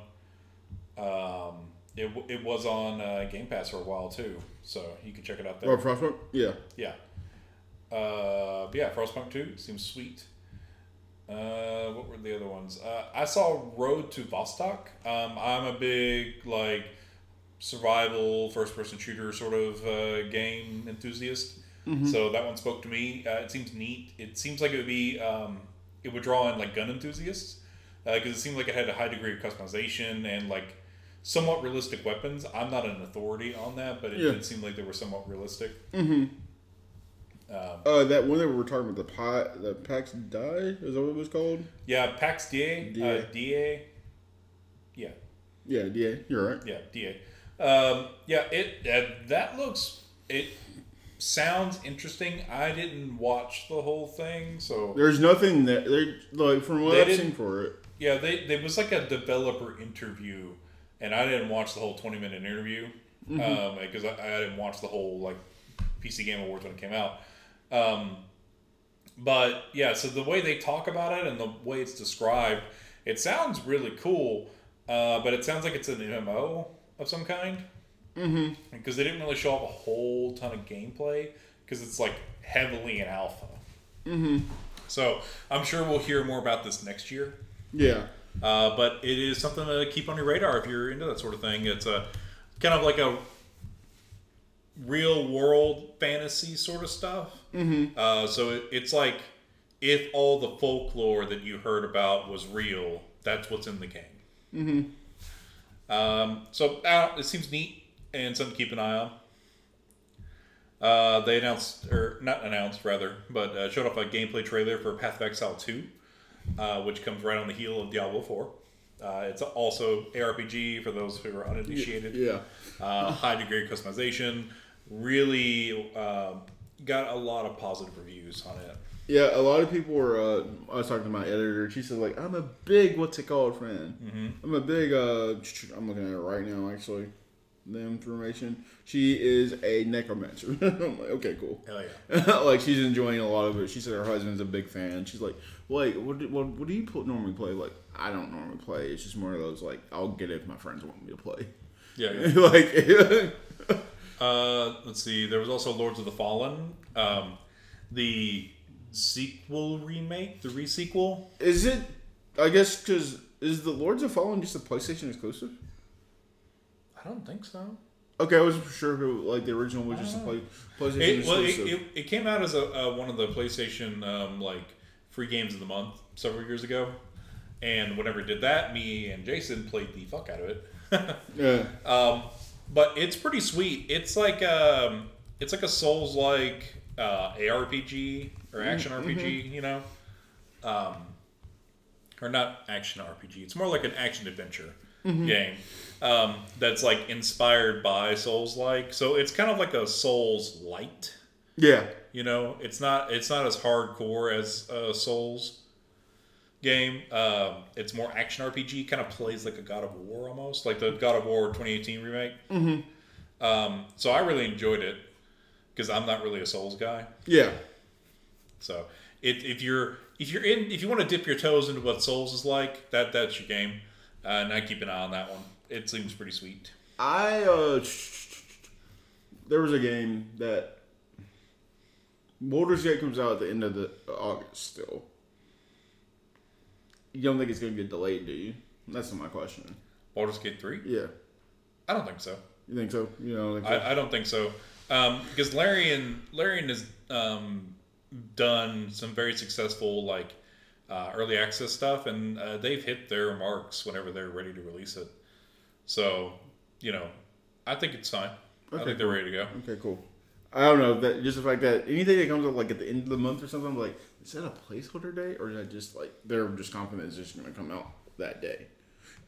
Um, it, it was on uh, Game Pass for a while too, so you can check it out there. Or Frostpunk? Yeah. Yeah. Uh, but yeah, Frostpunk 2 seems sweet. Uh, what were the other ones? Uh, I saw Road to Vostok. Um, I'm a big, like, survival, first person shooter sort of uh, game enthusiast. So that one spoke to me. Uh, it seems neat. It seems like it would be, um, it would draw in, like, gun enthusiasts. Because it seemed like it had a high degree of customization and, like, somewhat realistic weapons. I'm not an authority on that, but it Yeah. did seem like they were somewhat realistic. Uh, that one that we were talking about the pot, the Pax Dei is that what it was called? Yeah, Pax Dei. DA. Uh, DA. Yeah, Yeah, DA. you're right. yeah, DA. Um, yeah, it uh, that looks it sounds interesting. I didn't watch the whole thing, so There's nothing that they like from what They I've seen for it. yeah, they there was like a developer interview, and I didn't watch the whole twenty minute interview because I, I didn't watch the whole like PC Game Awards when it came out. Um, but yeah, so the way they talk about it and the way it's described, it sounds really cool. Uh, but it sounds like it's an MMO of some kind. Mm-hmm. Because they didn't really show off a whole ton of gameplay because it's like heavily in alpha. Mm-hmm. So I'm sure we'll hear more about this next year. Yeah. Uh, but it is something to keep on your radar if you're into that sort of thing. It's a kind of like a real world fantasy sort of stuff. Mm-hmm. Uh, so it, it's like if all the folklore that you heard about was real, that's what's in the game. Mm-hmm. Um, so uh, it seems neat and something to keep an eye on. Uh, they announced, or not announced, rather, but uh, showed off a gameplay trailer for Path of Exile 2, uh, which comes right on the heel of Diablo 4. Uh, it's also ARPG for those who are uninitiated. Yeah. Uh, high degree of customization. Really uh, got a lot of positive reviews on it. Yeah, a lot of people were. Uh, I was talking to my editor. She said, "Like, I'm a big what's it called, friend? Mm-hmm. I'm a big. Uh, [TSK] I'm looking at it right now, actually. The information. She is a necromancer. [LAUGHS] I'm like, okay, cool. Hell yeah. [LAUGHS] like, she's enjoying a lot of it. She said her husband's a big fan. She's like, "Wait, what? Do, what, what do you normally play? Like, I don't normally play. It's just more of those like, I'll get it if my friends want me to play." Yeah. yeah. [LAUGHS] like, Uh, let's see. There was also Lords of the Fallen, um, the sequel remake, the resequel. is it? I guess because is the Lords of Fallen just a PlayStation exclusive? I don't think so. Okay, I wasn't for sure if it, like the original was just a play, PlayStation It, well, it, exclusive. it, it came out as a uh, one of the PlayStation um, like free games of the month several years ago, and whenever it did that, me and Jason played the fuck out of it. [LAUGHS] yeah. Um, but it's pretty sweet. It's like um, it's like a Souls like uh, ARPG or action RPG, you know, um, or not action RPG. It's more like an action adventure game um, that's like inspired by Souls like. So it's kind of like a Souls light. Yeah. You know, it's not it's not as hardcore as uh, Souls game. Um, it's more action RPG. Kind of plays like a God of War almost, like the God of War 2018 remake. Mm-hmm. Um, so I really enjoyed it because I'm not really a Souls guy. Yeah. So if, if you're if you're in if you want to dip your toes into what Souls is like, that that's your game. Uh, and I keep an eye on that one. It seems pretty sweet. I uh, there was a game that Baldur's Gate comes out at the end of the August still. You don't think it's gonna get delayed, do you? That's not my question. Baldur's Gate 3? Yeah, I don't think so. you think so? You know, so? I, I don't think so. Um, because Larian Larian has um, done some very successful like uh, early access stuff, and uh, they've hit their marks whenever they're ready to release it. So, you know, I think it's fine. I think they're ready to go. okay, cool. I don't know that just the fact that anything that comes up like at the end of the month or something, I'm like, is that a placeholder date or is that just like they're just confident it's just gonna come out that day?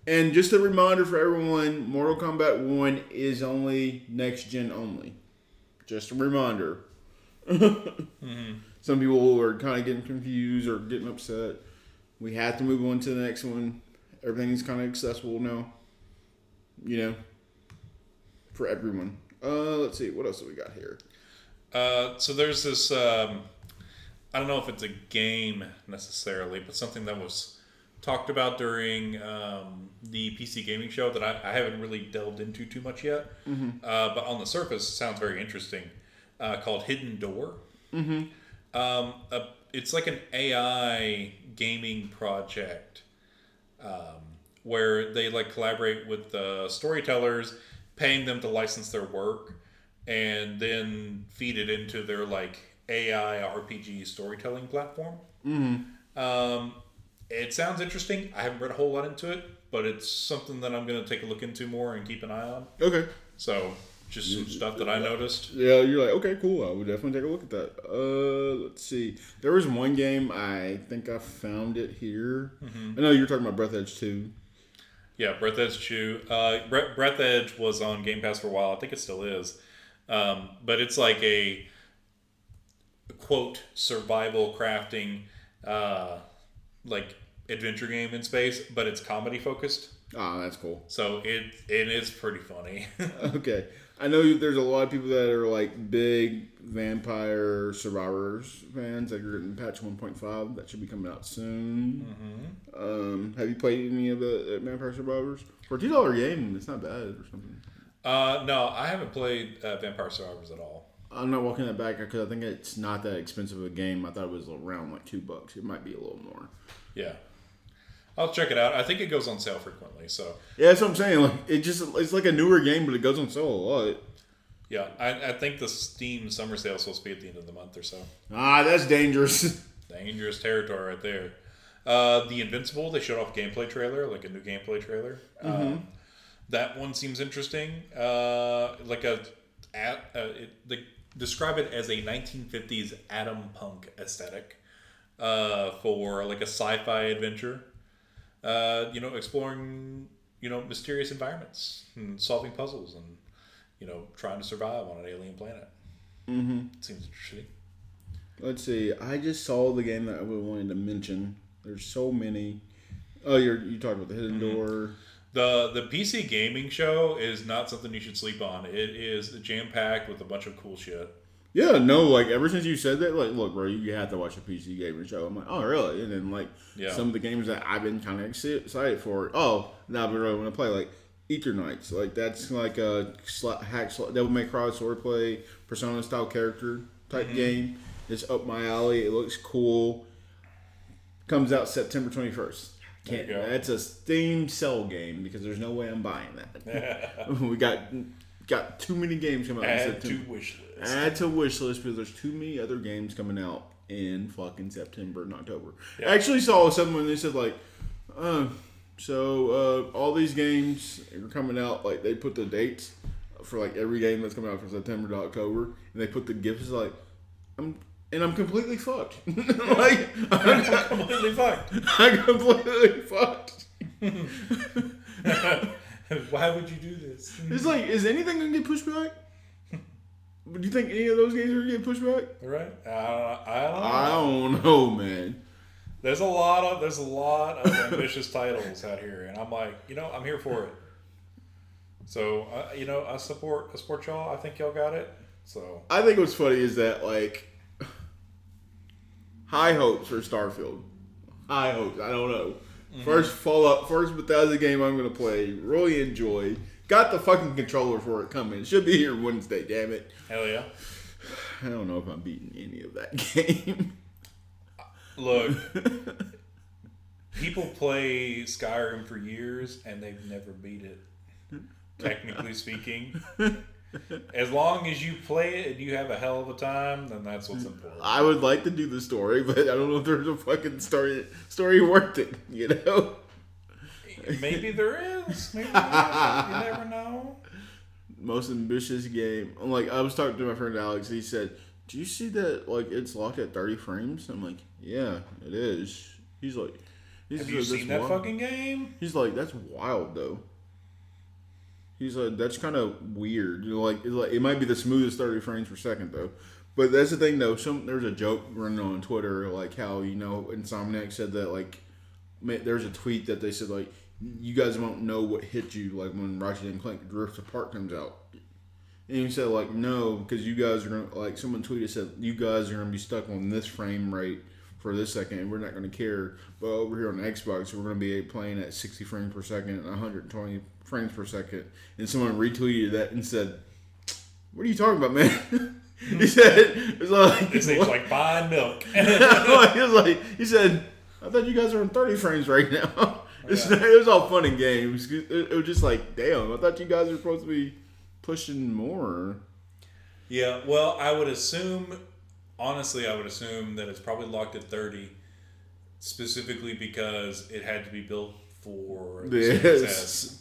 And just a reminder for everyone, Mortal Kombat One is only next gen only. Just a reminder. [LAUGHS] Some people are kind of getting confused or getting upset. We have to move on to the next one. Everything's kind of accessible now. You know, for everyone. Uh, let's see, what else do we got here? Uh, so there's this. Um, I don't know if it's a game necessarily, but something that was talked about during um, the PC gaming show that I, I haven't really delved into too much yet. Uh, but on the surface, sounds very interesting. Uh, called Hidden Door. Mm-hmm. Um, uh, it's like an AI gaming project um, where they like collaborate with the storytellers, paying them to license their work, and then feed it into their like AI RPG storytelling platform. Mm-hmm. Um, it sounds interesting. I haven't read a whole lot into it, but it's something that I'm going to take a look into more and keep an eye on. Okay. So, just some stuff that I noticed. Yeah, you're like, okay, cool. I would definitely take a look at that. Uh, let's see. There was one game, I think I found it here. I know you're talking about Breathedge 2. Yeah, Breathedge 2. Uh, Bre- Breathedge was on Game Pass for a while. I think it still is. Um, but it's like a quote survival crafting uh, like adventure game in space, but it's comedy focused. Ah, that's cool. So it it is pretty funny. [LAUGHS] Okay. I know you- there's a lot of people that are like big Vampire Survivors fans that are getting patch 1.5 that should be coming out soon. Um, have you played any of the uh, Vampire Survivors? For two dollar game, it's not bad or something. uh, no, I haven't played uh, Vampire Survivors at all. I'm not walking that back because I think it's not that expensive of a game. I thought it was around like two bucks. It might be a little more. Yeah. I'll check it out. I think it goes on sale frequently, so Yeah, that's what I'm saying. Like it just it's like a newer game, but it goes on sale a lot. yeah. I, I think the Steam summer sale is supposed to be at the end of the month or so. Ah, that's dangerous. [LAUGHS] Dangerous territory right there. Uh, the Invincible, they showed off a gameplay trailer, like a new gameplay trailer. Um, that one seems interesting. Uh, like a, at, uh, it, they describe it as a 1950s atom punk aesthetic uh, for like a sci-fi adventure. Uh, you know, exploring you know mysterious environments and solving puzzles and you know trying to survive on an alien planet. Mm-hmm. Seems interesting. Let's see. I just saw the game that I wanted to mention. There's so many. Oh, you're you talked about the Hidden Door. The the PC gaming show is not something you should sleep on. It is jam packed with a bunch of cool shit. Yeah, no, like ever since you said that, like, look, bro, you you have to watch a PC gaming show. I'm like, oh, really? And then like Yeah. some of the games that I've been kind of excited for. Oh, now I really want to play. Like Eternights. Like that's like a sla- hack, sla- Devil May Cry swordplay, Persona style character type Mm-hmm. game. It's up my alley. It looks cool. Comes out September twenty first. Can't. That's a Steam sell game because there's no way I'm buying that. [LAUGHS] [LAUGHS] we got got too many games coming out. Add to wish list. Add to wish list because there's too many other games coming out in fucking September and October. Yeah. I actually saw something they said like, uh, so uh, all these games are coming out. Like they put the dates for like every game that's coming out from September to October, and they put the gifts like, I'm and I'm completely fucked. [LAUGHS] like [LAUGHS] [LAUGHS] I'm, Completely fucked. I'm completely fucked. [LAUGHS] Why would you do this? It's like, is anything gonna get pushed back? [LAUGHS] Do you think any of those games are gonna get pushed back? Right? I, I don't know. I don't know, man. There's a lot of there's a lot of ambitious titles out here, and I'm like, you know, I'm here for it. So, uh, you know, I support I support y'all. I think y'all got it. So, I think what's funny is that like [SIGHS] high hopes for Starfield. High hopes. I don't know. Mm-hmm. First Fallout, first Bethesda game I'm gonna play. Really enjoy. Got the fucking controller for it coming. It should be here Wednesday. Damn it. hell yeah. I don't know if I'm beating any of that [LAUGHS] game. Look, [LAUGHS] people play Skyrim for years and they've never beat it. [LAUGHS] Technically speaking, as long as you play it and you have a hell of a time, then that's what's important. I would like to do the story, but I don't know if there's a fucking story story worth it. You know. Maybe there is. Maybe there is. You [LAUGHS] never know. most ambitious game. I'm like I was talking to my friend Alex. He said, "Do you see that? Like it's locked at 30 frames." I'm like, "Yeah, it is." He's like, he's Have like, you "That's seen that wild." fucking game? He's like, "That's wild, though." He's like, "That's kind of weird." Like, like it might be the smoothest 30 frames per second though. But that's the thing though. Some there's a joke running on Twitter like how you know Insomniac said that like there's a tweet that they said like you guys won't know what hit you like when Ratchet and Clank Rift Apart comes out. And he said like no because you guys are gonna like someone tweeted said you guys are gonna be stuck on this frame rate for this second and we're not gonna care. But over here on Xbox we're gonna be playing at 60 frames per second and 120 frames per second. And someone retweeted that and said, "What are you talking about, man?" [LAUGHS] he said, "It's like This thing's like buying milk. [LAUGHS] he was like, he said, I thought you guys are on 30 frames right now. [LAUGHS] It's, Yeah. It was all fun and games. It, was just like, damn, I thought you guys were supposed to be pushing more. yeah, well, I would assume, honestly, I would assume that it's probably locked at 30 specifically because it had to be built for Yes.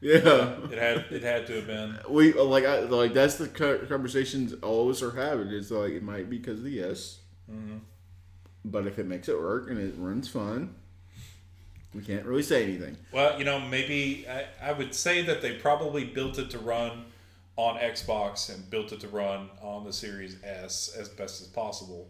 Yeah. It had it had to have been. We like I like that's the conversations all of us are having. It's like it might be because of the S, Mm-hmm. but if it makes it work and it runs fun, we can't really say anything. Well, you know, maybe I, I would say that they probably built it to run on Xbox and built it to run on the Series S as best as possible.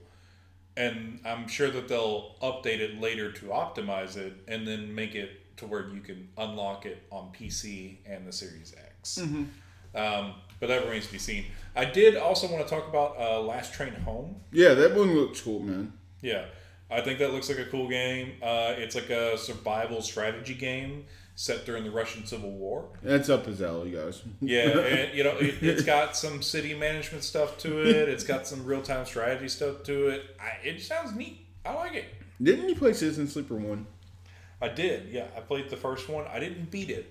And I'm sure that they'll update it later to optimize it and then make it to where you can unlock it on PC and the Series X. Um, but that remains to be seen. I did also want to talk about uh, Last Train Home. Yeah, that one looks cool, man. Yeah, I think that looks like a cool game. Uh, it's like a survival strategy game set during the Russian Civil War. That's up his alley, guys. [LAUGHS] Yeah, and you know it, it's got some city management stuff to it. It's got some real time strategy stuff to it. I, it sounds neat. I like it. Didn't you play Citizen Sleeper one? I did. Yeah, I played the first one. I didn't beat it,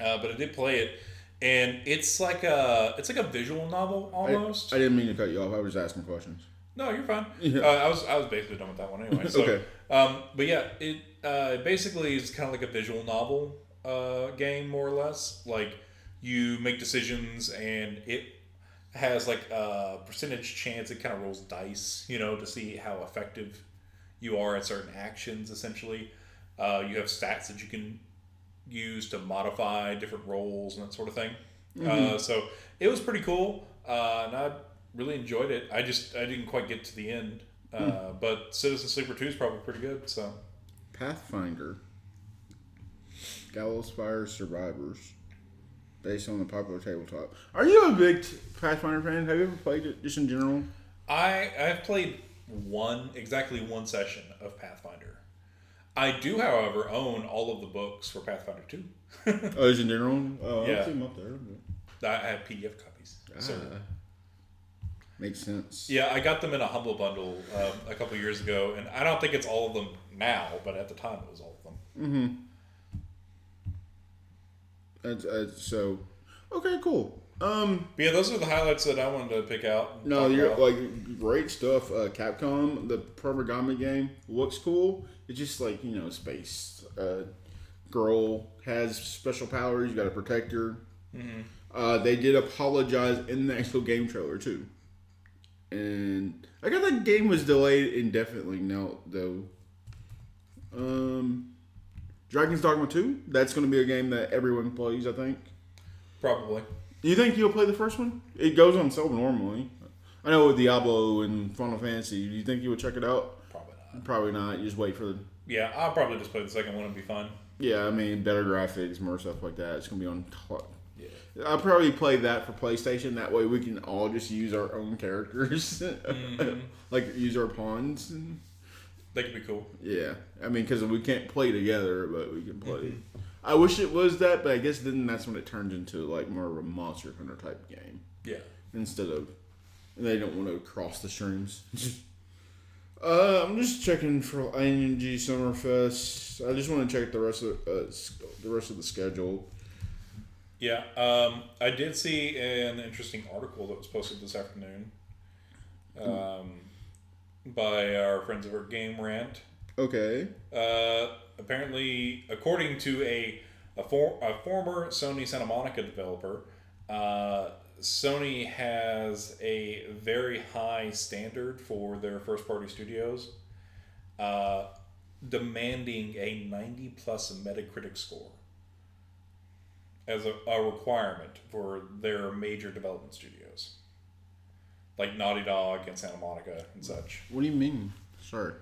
uh, but I did play it, and it's like a it's like a visual novel almost. I didn't mean to cut you off. I was just asking questions. No, you're fine. [LAUGHS] Yeah. Uh, I was I was basically done with that one anyway. So, Okay. Um, but yeah, it uh, basically is kind of like a visual novel uh, game, more or less. Like you make decisions, and it has like a percentage chance. It kind of rolls dice, you know, to see how effective you are at certain actions. Essentially, uh, you have stats that you can use to modify different roles and that sort of thing. Uh, so it was pretty cool, uh, and I really enjoyed it. I just I didn't quite get to the end, uh, but Citizen Sleeper Two is probably pretty good. So Pathfinder. Gallowspire Survivors. Based on the popular tabletop. Are you a big t- Pathfinder fan? Have you ever played it just in general? I I've played one exactly one session of Pathfinder. I do, however, own all of the books for Pathfinder 2. [LAUGHS] oh, is it your own? Oh, Yeah. I see them up there. I have PDF copies. So, Ah, makes sense. yeah, I got them in a Humble Bundle um, a couple years ago, and I don't think it's all of them now, but at the time it was all of them. That's, that's so. Okay, cool. Um, But yeah, those are the highlights that I wanted to pick out. no, you're about. like great stuff. Uh, Capcom, the Pragmata game looks cool. It's just like you know, space. Uh, girl has special powers. You got to protect her. Uh, they did apologize in the actual game trailer too. And I got that game was delayed indefinitely now though. Um, Dragon's Dogma two. That's going to be a game that everyone plays. I think. probably. Do you think you'll play the first one? It goes on sale normally. I know with Diablo and Final Fantasy. Do you think you would check it out? Probably not. Probably not. You just wait for the. Yeah, I'll probably just play the second one and be fine. Yeah, I mean, better graphics, more stuff like that. It's gonna be on. Yeah. I'll probably play that for PlayStation. That way, we can all just use our own characters, mm-hmm. [LAUGHS] like use our pawns. That could be cool. Yeah, I mean, because we can't play together, but we can play. Mm-hmm. I wish it was that, but I guess then that's when it turns into like more of a Monster Hunter type game. Yeah. instead of they don't want to cross the streams. [LAUGHS] uh, I'm just checking for ING Summerfest. I just want to check the rest of uh, the rest of the schedule. Yeah, um, I did see an interesting article that was posted this afternoon um, by our friends over at Game Rant. Okay. Uh, apparently, according to a a, for, a former Sony Santa Monica developer, uh, Sony has a very high standard for their first party studios, uh, demanding a 90 plus Metacritic score as a, a requirement for their major development studios, like Naughty Dog and Santa Monica and such. What do you mean? Sorry.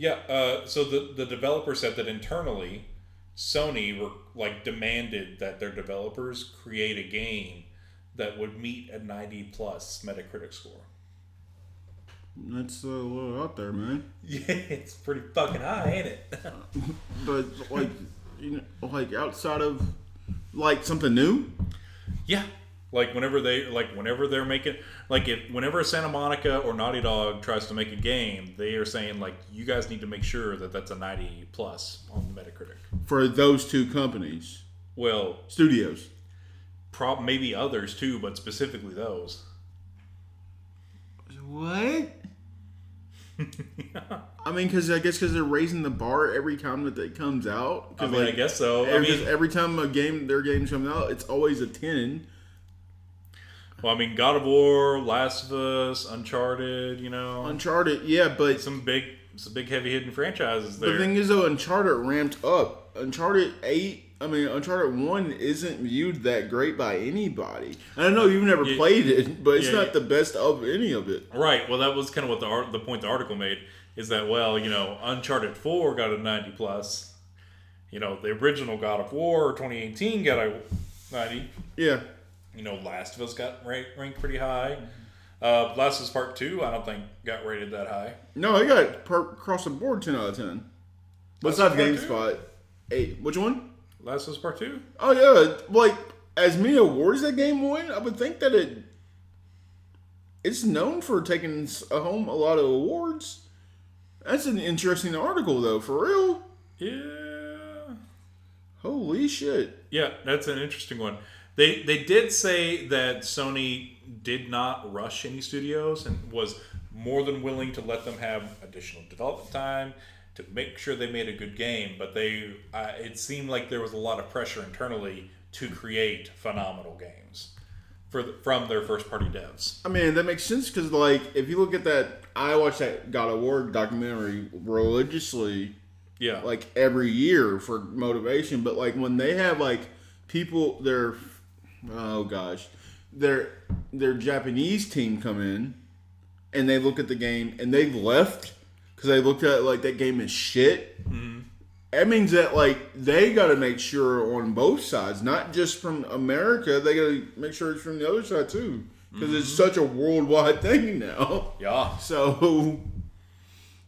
Yeah, uh, so the the developer said that internally, Sony were like demanded that their developers create a game that would meet a ninety plus Metacritic score. That's a little out there, man. [LAUGHS] Yeah, it's pretty fucking high, ain't it? [LAUGHS] But like, you know, like outside of like something new. Yeah, like whenever they like whenever they're making like if whenever Santa Monica or Naughty Dog tries to make a game, they are saying like you guys need to make sure that that's a ninety plus on the Metacritic. For those two companies, Well, studios. prob maybe others too, but specifically those. What? [LAUGHS] I mean, because I guess because they're raising the bar every time that it comes out. I 'Cause, mean, I guess so. I Every, mean, every time a game, their games come out, it's always a ten. Well, I mean, God of War, Last of Us, Uncharted, you know, Uncharted, yeah, but some big, some big heavy hitting franchises the thing is, though, Uncharted ramped up. Uncharted Eight, I mean, Uncharted One isn't viewed that great by anybody. I don't know you've never Yeah. played it, but it's Yeah, not yeah. the best of any of it. right. Well, that was kind of what the art, the point the article made is that well, you know, Uncharted Four got a ninety plus. You know, the original God of War 2018 got a ninety. Yeah, You know, Last of Us got ranked, ranked pretty high. Uh, Last of Us Part Two, I don't think got rated that high. no, it got per- across the board ten out of ten. Besides Part two? GameSpot, eight. Which one? Last of Us Part Two. Oh yeah, like as many awards that game won, I would think that it it's known for taking home a lot of awards. That's an interesting article though, for real. Yeah. Holy shit! Yeah, that's an interesting one. They they did say that Sony did not rush any studios and was more than willing to let them have additional development time to make sure they made a good game. But they uh, it seemed like there was a lot of pressure internally to create phenomenal games for the, from their first party devs. I mean that makes sense because like if you look at that, I watch that God of War documentary religiously. Yeah, like every year for motivation but like when they have like people their oh gosh. Their their japanese team come in and they look at the game and they've left because they looked at it like that game is shit. Mm-hmm. That means that like they got to make sure on both sides not just from america they got to make sure it's from the other side too because it's mm-hmm. such a worldwide [LAUGHS] thing now. Yeah. so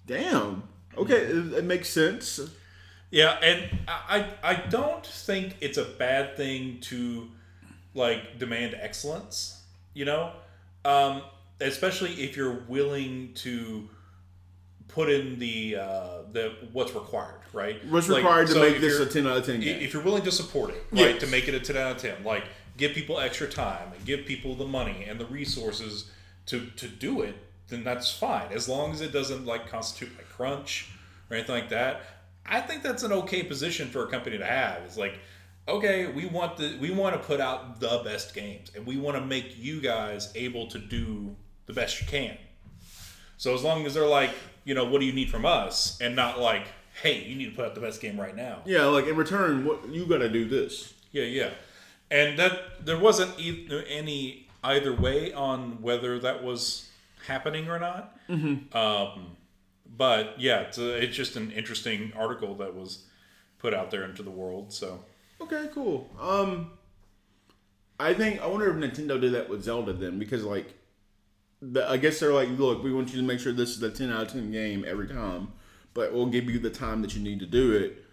damn. Okay it, it makes sense. Yeah, and I I don't think it's a bad thing to like demand excellence. You know, um, especially if you're willing to put in the uh, the what's required, right? What's Like, required to so make this a ten out of ten game? If you're willing to support it, right, Yes. to make it a ten out of ten, like give people extra time and give people the money and the resources to to do it, then that's fine as long as it doesn't like constitute like crunch or anything like that. I think that's an okay position for a company to have. It's like, okay, we want the we want to put out the best games and we want to make you guys able to do the best you can. So as long as they're like, you know, what do you need from us, and not like, hey, you need to put out the best game right now. yeah, like in return, what you got to do this. Yeah, yeah. And that there wasn't any either way on whether that was happening or not. Mm-hmm. Um, but yeah, it's, a, it's just an interesting article that was put out there into the world. So Okay, cool. Um, I think I wonder if Nintendo did that with Zelda then, because like, the, I guess they're like, look, we want you to make sure this is a ten out of ten game every time, but we'll give you the time that you need to do it.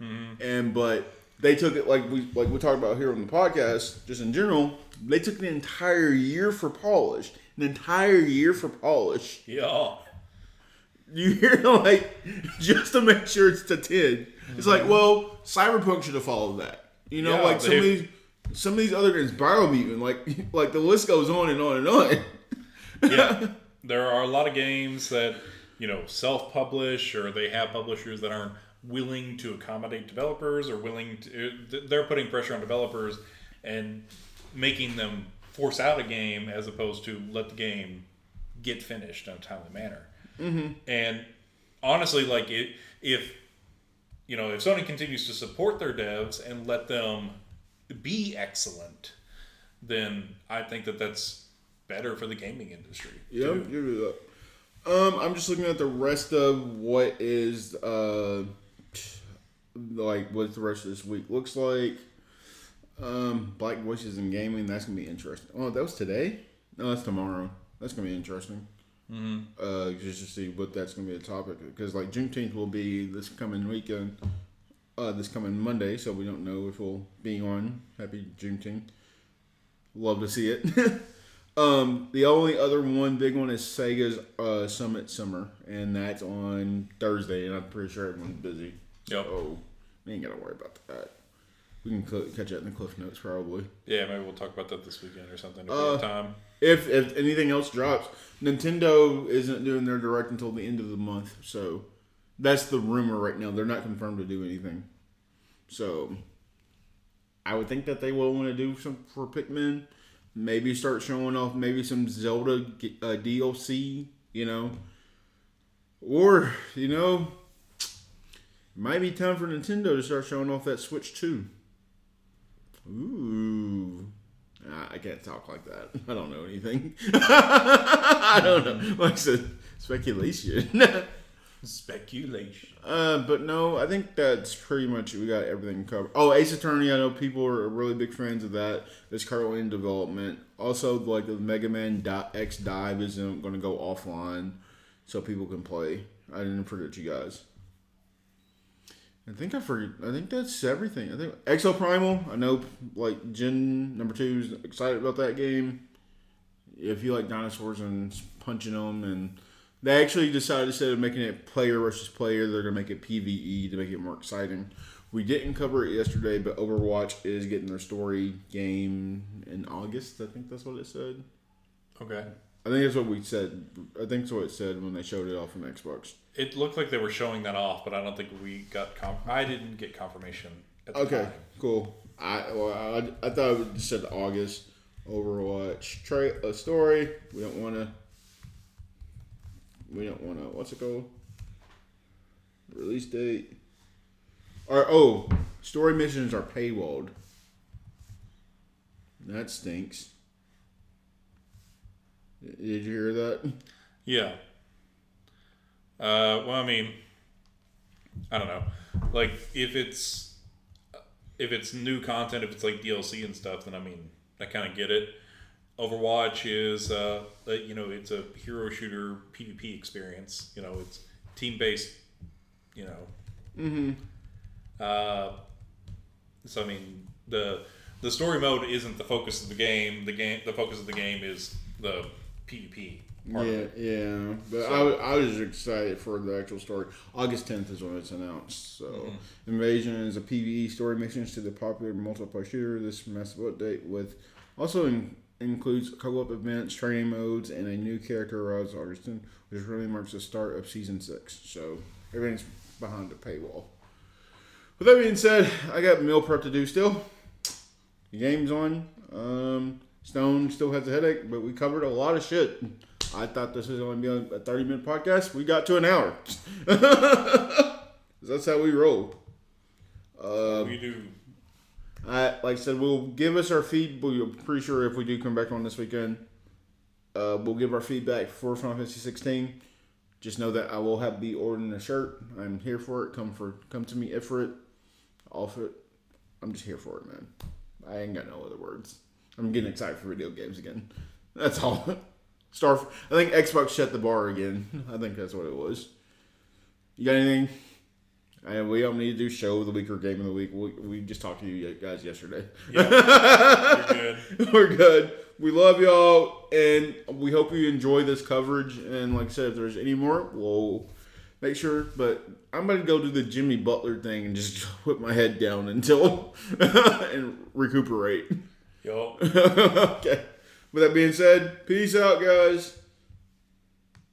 And but they took it like we like we talked about here on the podcast, just in general. They took an entire year for polish, an entire year for polish. yeah, You hear [LAUGHS] like just to make sure it's to ten. It's like, well, Cyberpunk should have followed that. You know, Yeah, like some of these some of these other games, Biomutant, like [LAUGHS] like the list goes on and on and on. yeah. [LAUGHS] there are a lot of games that you know self-publish or they have publishers that aren't willing to accommodate developers or willing to they're putting pressure on developers and making them force out a game as opposed to let the game get finished in a timely manner mm-hmm. and honestly like it if you know if sony continues to support their devs and let them be excellent then i think that that's better for the gaming industry Yeah, you do that. Um, I'm just looking at the rest of what is uh like what the rest of this week looks like. Um, Black Voices in Gaming. That's gonna be interesting. Oh, that was today. No, that's tomorrow. That's gonna be interesting. Mm-hmm. Uh, just to see what that's gonna be a topic because like Juneteenth will be this coming weekend. Uh, this coming Monday, so we don't know if we'll be on. Happy Juneteenth. Love to see it. [LAUGHS] um, the only other one big one is Sega's uh, Summit Summer, and that's on Thursday, and I'm pretty sure everyone's busy. Yep. So we ain't gotta worry about that. We can cl- catch that in the cliff notes probably. Yeah, maybe we'll talk about that this weekend or something if Uh, time. If if anything else drops, Nintendo isn't doing their direct until the end of the month, so that's the rumor right now. They're not confirmed to do anything. So I would think that they will want to do some for Pikmin. Maybe start showing off maybe some Zelda uh, DLC, you know, or you know, it might be time for Nintendo to start showing off that Switch too. Ooh. I can't talk like that. I don't know anything. [LAUGHS] I don't know. Like I said, speculation. [LAUGHS] Speculation. uh, but no, I think that's pretty much we got everything covered. Oh, Ace Attorney, I know people are really big fans of that. It's currently in development. Also, like the Mega Man X Dive isn't going to go offline, so people can play. I didn't forget you guys. I think I forget. I think that's everything. I think Exoprimal. I know, like Gen number two is excited about that game. If you like dinosaurs and punching them, and they actually decided instead of making it player versus player, they're gonna make it PVE to make it more exciting. We didn't cover it yesterday, but Overwatch is getting their story game in August. I think that's what it said. Okay. I think that's what we said. I think that's what it said when they showed it off on Xbox. It looked like they were showing that off, but I don't think we got. I didn't get confirmation. At the Okay, time. cool. I well, I, I thought it just said August. Overwatch tra- a story. We don't want to. We don't want to. What's it called? Release date. Or oh, story missions are paywalled. That stinks. Did you hear that? Yeah. Uh, well, I mean, I don't know. Like, if it's if it's new content, if it's like DLC and stuff, then I mean, I kind of get it. Overwatch is, uh, you know, it's a hero shooter PvP experience. You know, it's team based. You know, Hmm. Uh, so I mean the the story mode isn't the focus of the game. The game the focus of the game is the PvP. Yeah, yeah, but so, I, I was excited for the actual story. August 10th is when it's announced. So, mm-hmm. Invasion is a PVE story missions to the popular multiplayer shooter. This massive update with also in, includes co-op events, training modes, and a new character, Roz Augustin, which really marks the start of season six. So everything's behind the paywall. With that being said, I got meal prep to do still. The game's on. Um, Stone still has a headache, but we covered a lot of shit. I thought this was only be a 30 minute podcast. We got to an hour. [LAUGHS] That's how we roll. Uh, we do. I, like I said, we'll give us our feed. We're pretty sure if we do come back on this weekend, uh, we'll give our feedback for Final Fantasy 16. Just know that I will have be ordering a shirt. I'm here for it. Come for come to me if for it. Off it. I'm just here for it, man. I ain't got no other words. I'm getting excited for video games again. [LAUGHS] That's all. Star. I think Xbox shut the bar again. I think that's what it was. You got anything? And we don't need to do show of the week or game of the week. We, we just talked to you guys yesterday. Yeah, [LAUGHS] we're good. we're good. We love y'all, and we hope you enjoy this coverage. And like I said, if there's any more, we'll make sure. But I'm gonna go do the Jimmy Butler thing and just [LAUGHS] put my head down until [LAUGHS] and recuperate. Yo. okay. With that being said, peace out, guys.